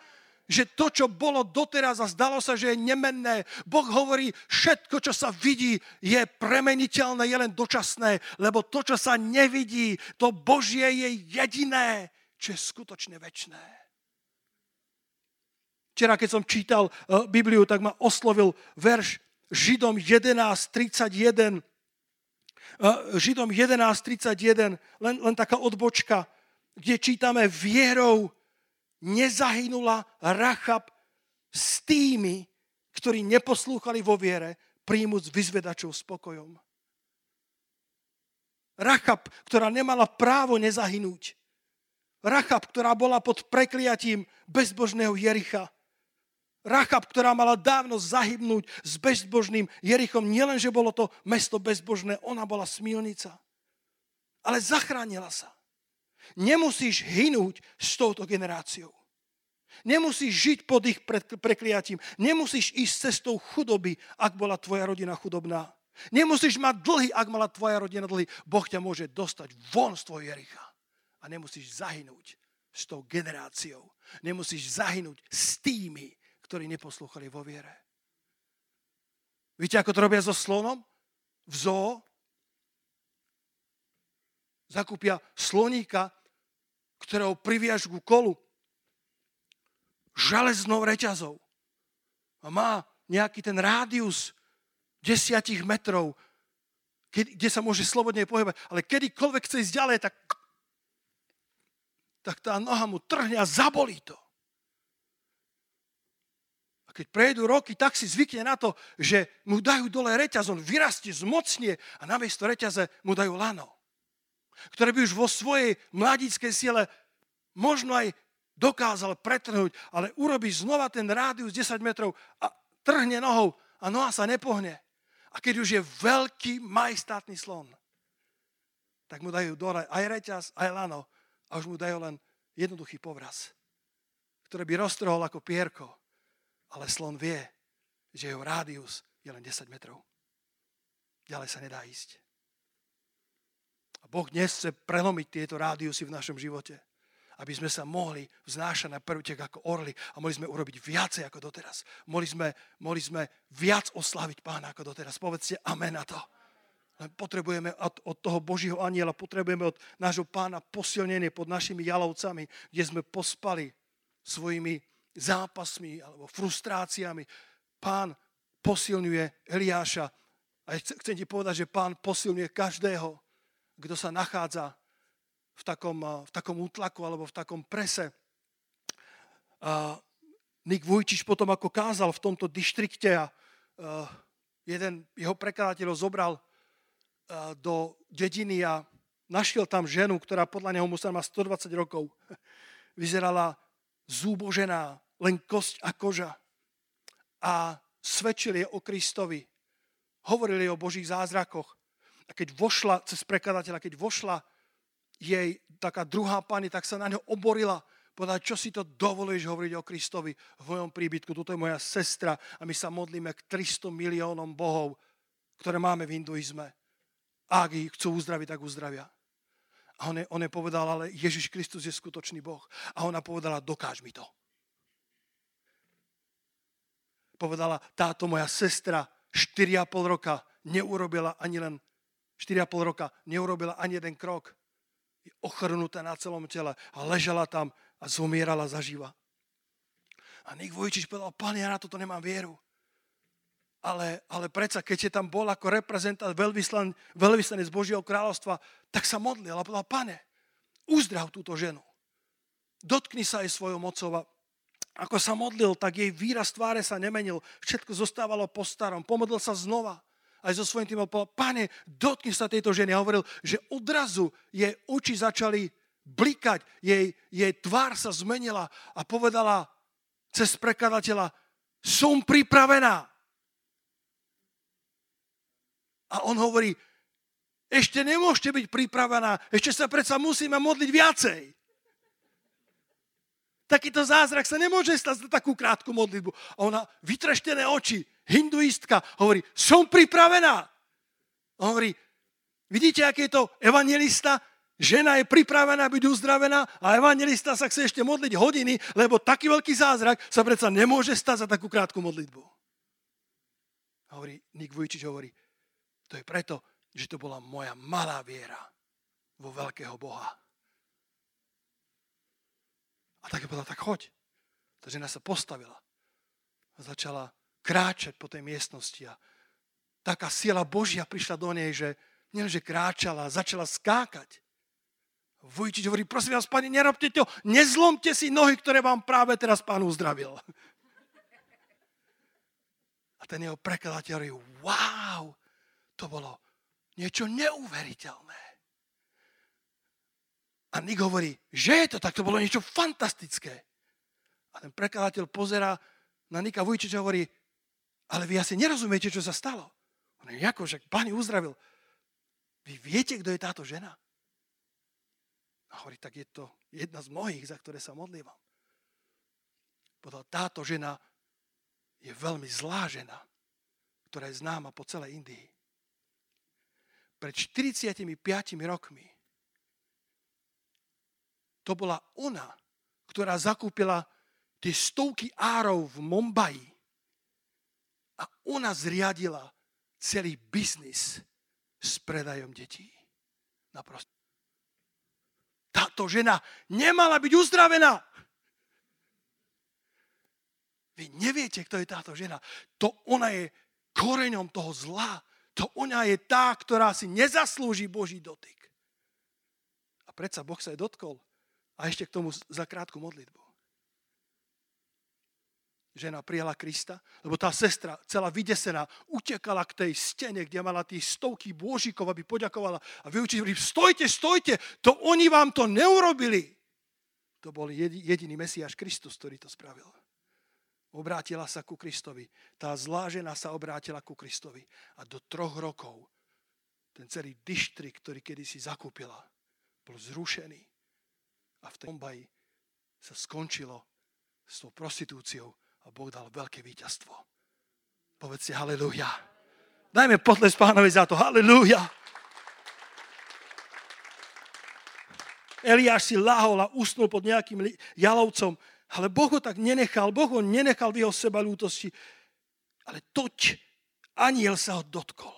že to, čo bolo doteraz a zdalo sa, že je nemenné, Boh hovorí, všetko, čo sa vidí, je premeniteľné, je len dočasné, lebo to, čo sa nevidí, to Božie je jediné, čo je skutočne väčné. Včera, keď som čítal uh, Bibliu, tak ma oslovil verš Židom 11.31. Uh, Židom 11.31, len, len taká odbočka, kde čítame vierou nezahynula Rachab s tými, ktorí neposlúchali vo viere, príjmuť vyzvedačov spokojom. Rachab, ktorá nemala právo nezahynúť. Rachab, ktorá bola pod prekliatím bezbožného Jericha. Rachab, ktorá mala dávno zahybnúť s bezbožným Jerichom. Nielenže bolo to mesto bezbožné, ona bola smilnica. Ale zachránila sa. Nemusíš hynúť s touto generáciou. Nemusíš žiť pod ich prekliatím. Nemusíš ísť cestou chudoby, ak bola tvoja rodina chudobná. Nemusíš mať dlhy, ak mala tvoja rodina dlhy. Boh ťa môže dostať von z tvojho Jericha. A nemusíš zahynúť s tou generáciou. Nemusíš zahynúť s tými, ktorí neposlúchali vo viere. Víte, ako to robia so slonom? V zoo zakúpia sloníka, ktorého priviažu ku kolu železnou reťazou. A má nejaký ten rádius desiatich metrov, kde sa môže slobodne pohybať. Ale kedykoľvek chce ísť ďalej, tak, tak tá noha mu trhne a zabolí to. A keď prejdú roky, tak si zvykne na to, že mu dajú dole reťaz, on vyrastie, zmocnie a namiesto reťaze mu dajú lano, ktoré by už vo svojej mladíckej siele možno aj dokázal pretrhnúť, ale urobí znova ten rádius 10 metrov a trhne nohou a noha sa nepohne. A keď už je veľký majestátny slon, tak mu dajú dole aj reťaz, aj lano a už mu dajú len jednoduchý povraz, ktorý by roztrhol ako pierko. Ale slon vie, že jeho rádius je len 10 metrov. Ďalej sa nedá ísť. Boh dnes chce prelomiť tieto rádiusy v našom živote aby sme sa mohli vznášať na prvtek ako orly a mohli sme urobiť viacej ako doteraz. Mohli sme, mohli sme viac oslaviť pána ako doteraz. Povedzte amen na to. Len potrebujeme od, od toho Božího aniela, potrebujeme od nášho pána posilnenie pod našimi jalovcami, kde sme pospali svojimi zápasmi alebo frustráciami. Pán posilňuje Eliáša. A chcem ti povedať, že pán posilňuje každého, kto sa nachádza v takom, v takom útlaku alebo v takom prese. A Nik Vujčiš potom ako kázal v tomto dištrikte a uh, jeden jeho prekladateľ zobral uh, do dediny a našiel tam ženu, ktorá podľa neho musela mať 120 rokov. Vyzerala zúbožená, len kosť a koža. A svedčili o Kristovi. Hovorili o Božích zázrakoch. A keď vošla cez prekladateľa, keď vošla jej taká druhá pani, tak sa na ňo oborila povedať, čo si to dovolíš hovoriť o Kristovi v mojom príbytku. Toto je moja sestra a my sa modlíme k 300 miliónom bohov, ktoré máme v hinduizme. A ak ich chcú uzdraviť, tak uzdravia. A on je, on je povedal, ale Ježiš Kristus je skutočný Boh. A ona povedala, dokáž mi to. Povedala, táto moja sestra 4,5 roka neurobila ani len 4,5 roka neurobila ani jeden krok. Je ochrnutá na celom tele a ležala tam a zomierala zaživa. A Nik Vojčič povedal, pán, ja na toto nemám vieru. Ale, ale predsa, keď je tam bol ako reprezentant, veľvyslan, veľvyslanec Božieho kráľovstva, tak sa modlil a povedal, pane, uzdrav túto ženu. Dotkni sa jej svojou mocou ako sa modlil, tak jej výraz tváre sa nemenil. Všetko zostávalo po starom. Pomodlil sa znova. Aj so svojím tým povedal, pane, dotkni sa tejto ženy. A hovoril, že odrazu jej oči začali blikať, jej, jej tvár sa zmenila a povedala cez prekladateľa, som pripravená. A on hovorí, ešte nemôžete byť pripravená, ešte sa predsa musíme modliť viacej. Takýto zázrak sa nemôže stať za takú krátku modlitbu. A ona, vytreštené oči, hinduistka, hovorí, som pripravená. A hovorí, vidíte, aký je to evangelista? Žena je pripravená byť uzdravená a evangelista sa chce ešte modliť hodiny, lebo taký veľký zázrak sa predsa nemôže stať za takú krátku modlitbu. Hovorí, Nik Vujčič hovorí, to je preto, že to bola moja malá viera vo veľkého Boha. A tak je povedal, tak choď. Tá žena sa postavila a začala kráčať po tej miestnosti a taká sila Božia prišla do nej, že nielenže kráčala, začala skákať. Vujčič hovorí, prosím vás, pani, nerobte to, nezlomte si nohy, ktoré vám práve teraz pán uzdravil. A ten jeho prekladateľ hovorí, wow, to bolo niečo neuveriteľné. A Nik hovorí, že je to tak, to bolo niečo fantastické. A ten prekladateľ pozera na Nika Vujčiča a hovorí, ale vy asi nerozumiete, čo sa stalo. On je, ako, že pán uzdravil. Vy viete, kto je táto žena? A hovorí, tak je to jedna z mnohých, za ktoré sa modlívam. Povedal, táto žena je veľmi zlá žena, ktorá je známa po celej Indii. Pred 45 rokmi to bola ona, ktorá zakúpila tie stovky árov v Mumbai a ona zriadila celý biznis s predajom detí. Naprosto táto žena nemala byť uzdravená. Vy neviete, kto je táto žena. To ona je koreňom toho zla. To ona je tá, ktorá si nezaslúži Boží dotyk. A predsa Boh sa jej dotkol. A ešte k tomu za krátku modlitbu žena prijala Krista, lebo tá sestra, celá vydesená, utekala k tej stene, kde mala tých stovky bôžikov, aby poďakovala. A vyučili, stojte, stojte, to oni vám to neurobili. To bol jediný Mesiáš Kristus, ktorý to spravil. Obrátila sa ku Kristovi. Tá zlá žena sa obrátila ku Kristovi. A do troch rokov ten celý dištrik, ktorý kedysi zakúpila, bol zrušený. A v tej Bombaji sa skončilo s tou prostitúciou a Boh dal veľké víťazstvo. Povedz si halleluja. Dajme potles pánovi za to. Halleluja. Eliáš si lahol a usnul pod nejakým jalovcom, ale Boh ho tak nenechal. Boh ho nenechal v jeho seba ľútosti. Ale toť aniel sa ho dotkol.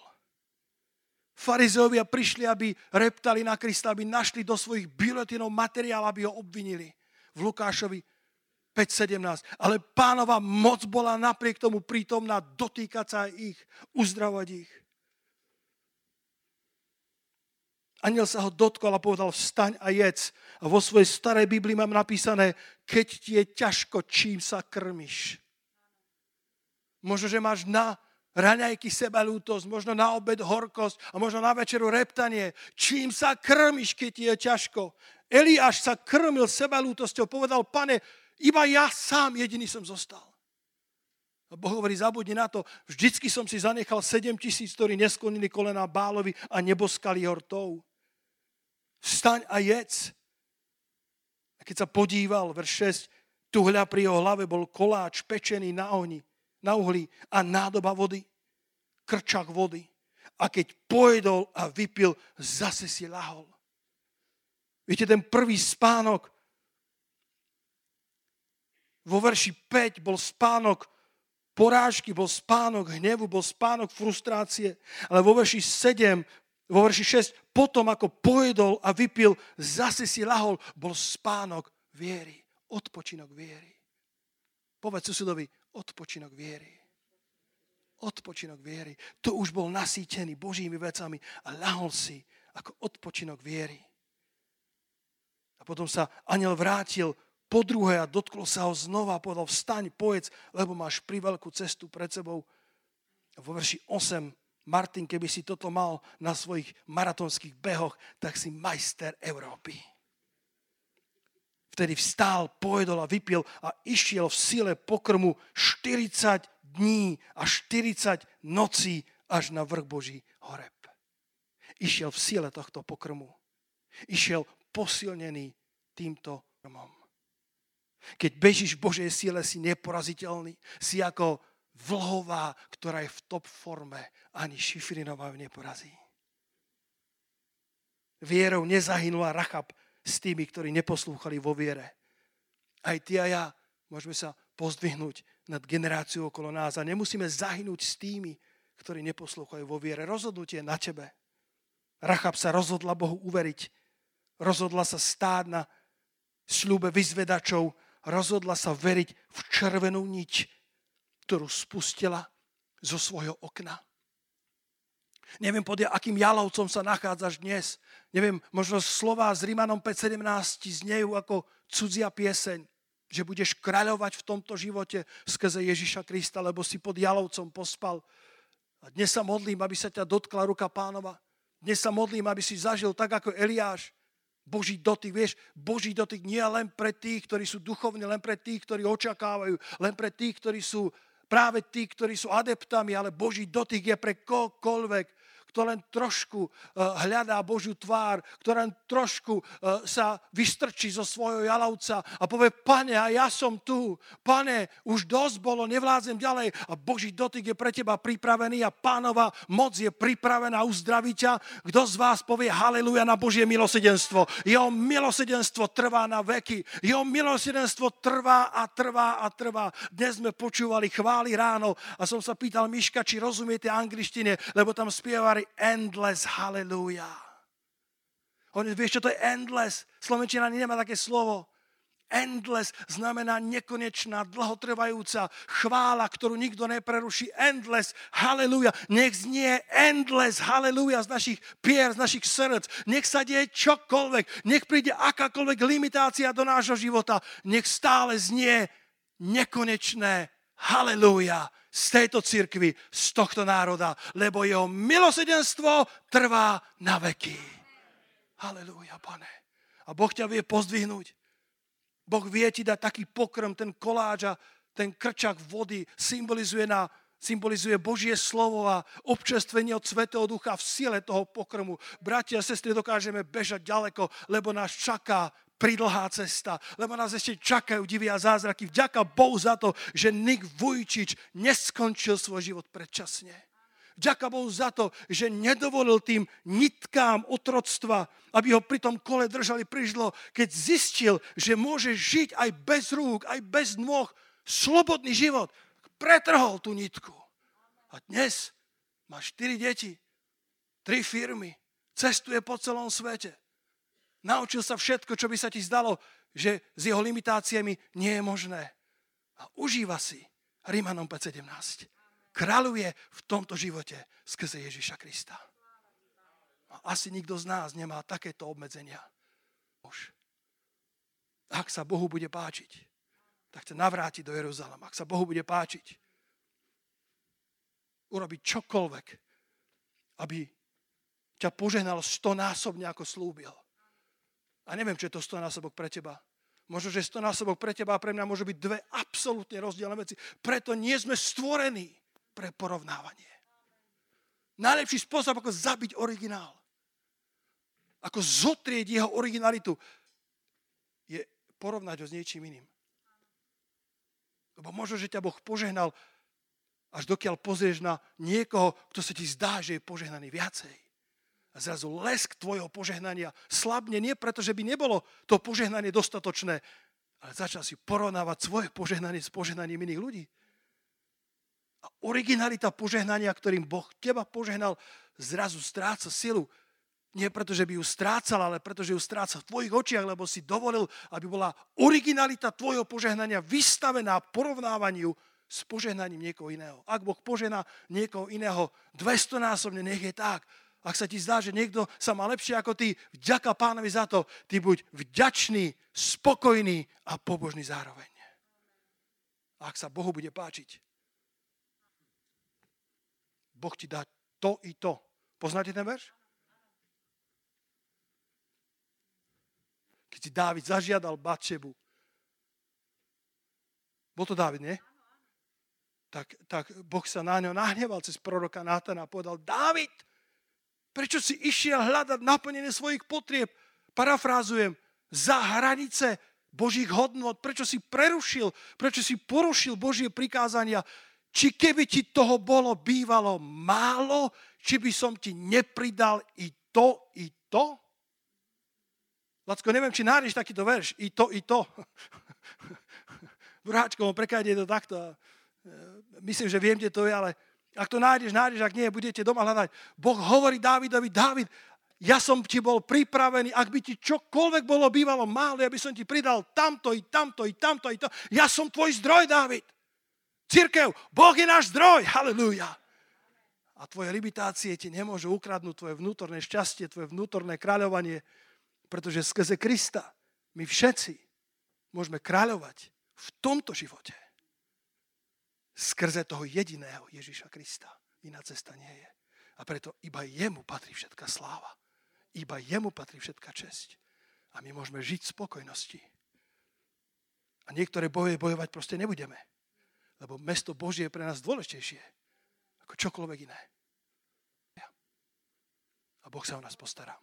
Farizeovia prišli, aby reptali na Krista, aby našli do svojich biletinov materiál, aby ho obvinili. V Lukášovi 5.17. Ale pánova moc bola napriek tomu prítomná dotýkať sa aj ich, uzdravať ich. Aniel sa ho dotkol a povedal, vstaň a jedz. A vo svojej starej Biblii mám napísané, keď ti je ťažko, čím sa krmiš. Možno, že máš na raňajky sebalútosť, možno na obed horkosť a možno na večeru reptanie. Čím sa krmiš, keď ti je ťažko? Eliáš sa krmil sebalútosťou, povedal, pane, iba ja sám jediný som zostal. A Boh hovorí, zabudni na to, vždycky som si zanechal 7 tisíc, ktorí nesklonili kolena Bálovi a neboskali hortou. Vstaň a jedz. A keď sa podíval, verš 6, tuhľa pri jeho hlave bol koláč pečený na ohni, na uhli a nádoba vody, krčak vody. A keď pojedol a vypil, zase si lahol. Viete, ten prvý spánok vo verši 5 bol spánok porážky, bol spánok hnevu, bol spánok frustrácie, ale vo verši 7 vo verši 6, potom ako pojedol a vypil, zase si lahol, bol spánok viery, odpočinok viery. Povedz susedovi, odpočinok viery. Odpočinok viery. To už bol nasýtený Božími vecami a lahol si ako odpočinok viery. A potom sa aniel vrátil po druhé a dotklo sa ho znova a povedal, vstaň, povedz, lebo máš priveľkú cestu pred sebou. Vo verši 8 Martin, keby si toto mal na svojich maratonských behoch, tak si majster Európy. Vtedy vstál, pojedol a vypil a išiel v sile pokrmu 40 dní a 40 nocí až na vrch Boží horeb. Išiel v sile tohto pokrmu. Išiel posilnený týmto krmom. Keď bežíš v Božej sile, si neporaziteľný. Si ako vlhová, ktorá je v top forme, ani Šifrinová ju neporazí. Vierou nezahynula Rachab s tými, ktorí neposlúchali vo viere. Aj ty a ja môžeme sa pozdvihnúť nad generáciou okolo nás a nemusíme zahynúť s tými, ktorí neposlúchajú vo viere. Rozhodnutie na tebe. Rachab sa rozhodla Bohu uveriť. Rozhodla sa stáť na sľube vyzvedačov. Rozhodla sa veriť v červenú niť, ktorú spustila zo svojho okna. Neviem, pod akým jalovcom sa nachádzaš dnes. Neviem, možno slova s Rímanom 5.17 znejú ako cudzia pieseň, že budeš kráľovať v tomto živote skrze Ježiša Krista, lebo si pod jalovcom pospal. A dnes sa modlím, aby sa ťa dotkla ruka pánova. Dnes sa modlím, aby si zažil tak ako Eliáš. Boží dotyk, vieš, Boží dotyk nie len pre tých, ktorí sú duchovní, len pre tých, ktorí očakávajú, len pre tých, ktorí sú práve tí, ktorí sú adeptami, ale Boží dotyk je pre kohokoľvek, kto len trošku eh, hľadá Božiu tvár, kto len trošku eh, sa vystrčí zo svojho jalavca a povie, pane, a ja som tu, pane, už dosť bolo, nevládzem ďalej a Boží dotyk je pre teba pripravený a pánova moc je pripravená uzdraviť ťa. Kto z vás povie haleluja na Božie milosedenstvo? Jeho milosedenstvo trvá na veky. Jeho milosedenstvo trvá a trvá a trvá. Dnes sme počúvali chvály ráno a som sa pýtal Miška, či rozumiete angličtine, lebo tam spievali hovorí endless hallelujah. On, vieš, čo to je endless? Slovenčina nemá také slovo. Endless znamená nekonečná, dlhotrvajúca chvála, ktorú nikto nepreruší. Endless, haleluja. Nech znie endless, haleluja z našich pier, z našich srdc. Nech sa deje čokoľvek. Nech príde akákoľvek limitácia do nášho života. Nech stále znie nekonečné haleluja z tejto cirkvi, z tohto národa, lebo jeho milosedenstvo trvá na veky. Halelúja, pane. A Boh ťa vie pozdvihnúť. Boh vie ti dať taký pokrm, ten koláč a ten krčak vody symbolizuje, na, symbolizuje Božie slovo a občerstvenie od Svetého Ducha v sile toho pokrmu. Bratia a sestry, dokážeme bežať ďaleko, lebo nás čaká pridlhá cesta, lebo nás ešte čakajú divy a zázraky. Vďaka Bohu za to, že Nik Vujčič neskončil svoj život predčasne. Vďaka Bohu za to, že nedovolil tým nitkám otroctva, aby ho pri tom kole držali prižlo, keď zistil, že môže žiť aj bez rúk, aj bez nôh, slobodný život. Pretrhol tú nitku. A dnes má štyri deti, tri firmy, cestuje po celom svete. Naučil sa všetko, čo by sa ti zdalo že s jeho limitáciami nie je možné. A užíva si Rímanom 5.17. Kráľuje v tomto živote skrze Ježiša Krista. A asi nikto z nás nemá takéto obmedzenia. Už. Ak sa Bohu bude páčiť, tak chce navrátiť do Jeruzalema. Ak sa Bohu bude páčiť, urobiť čokoľvek, aby ťa požehnal stonásobne, ako slúbil. A neviem, čo je to stonásobok pre teba. Možno, že stonásobok pre teba a pre mňa môže byť dve absolútne rozdielne veci. Preto nie sme stvorení pre porovnávanie. Najlepší spôsob, ako zabiť originál, ako zotrieť jeho originalitu, je porovnať ho s niečím iným. Lebo možno, že ťa Boh požehnal, až dokiaľ pozrieš na niekoho, kto sa ti zdá, že je požehnaný viacej. A zrazu lesk tvojho požehnania slabne nie preto, že by nebolo to požehnanie dostatočné, ale začal si porovnávať svoje požehnanie s požehnaním iných ľudí. A originalita požehnania, ktorým Boh teba požehnal, zrazu stráca silu. Nie preto, že by ju strácal, ale preto, že ju stráca v tvojich očiach, lebo si dovolil, aby bola originalita tvojho požehnania vystavená porovnávaniu s požehnaním niekoho iného. Ak Boh požehná niekoho iného 200 násobne, nech je tak. Ak sa ti zdá, že niekto sa má lepšie ako ty, vďaka pánovi za to, ty buď vďačný, spokojný a pobožný zároveň. A ak sa Bohu bude páčiť, Boh ti dá to i to. Poznáte ten verš? keď si Dávid zažiadal Batšebu. Bol to Dávid, nie? Tak, tak Boh sa na ňo nahneval cez proroka Nátana a povedal, Dávid, prečo si išiel hľadať naplnenie svojich potrieb? Parafrázujem, za hranice Božích hodnot, prečo si prerušil, prečo si porušil Božie prikázania, či keby ti toho bolo bývalo málo, či by som ti nepridal i to, i to? Lacko, neviem, či nájdeš takýto verš. I to, i to. v Ruháčkovom preklade to takto. E, myslím, že viem, kde to je, ale ak to nájdeš, nájdeš, ak nie, budete doma hľadať. Boh hovorí Dávidovi, Dávid, ja som ti bol pripravený, ak by ti čokoľvek bolo bývalo málo, ja by som ti pridal tamto i tamto i tamto i to. Ja som tvoj zdroj, Dávid. Církev, Boh je náš zdroj, halleluja. A tvoje limitácie ti nemôžu ukradnúť tvoje vnútorné šťastie, tvoje vnútorné kráľovanie, pretože skrze Krista my všetci môžeme kráľovať v tomto živote. Skrze toho jediného Ježiša Krista. Iná cesta nie je. A preto iba jemu patrí všetká sláva. Iba jemu patrí všetká česť. A my môžeme žiť v spokojnosti. A niektoré boje bojovať proste nebudeme. Lebo mesto Božie je pre nás dôležitejšie ako čokoľvek iné. A Boh sa o nás postará.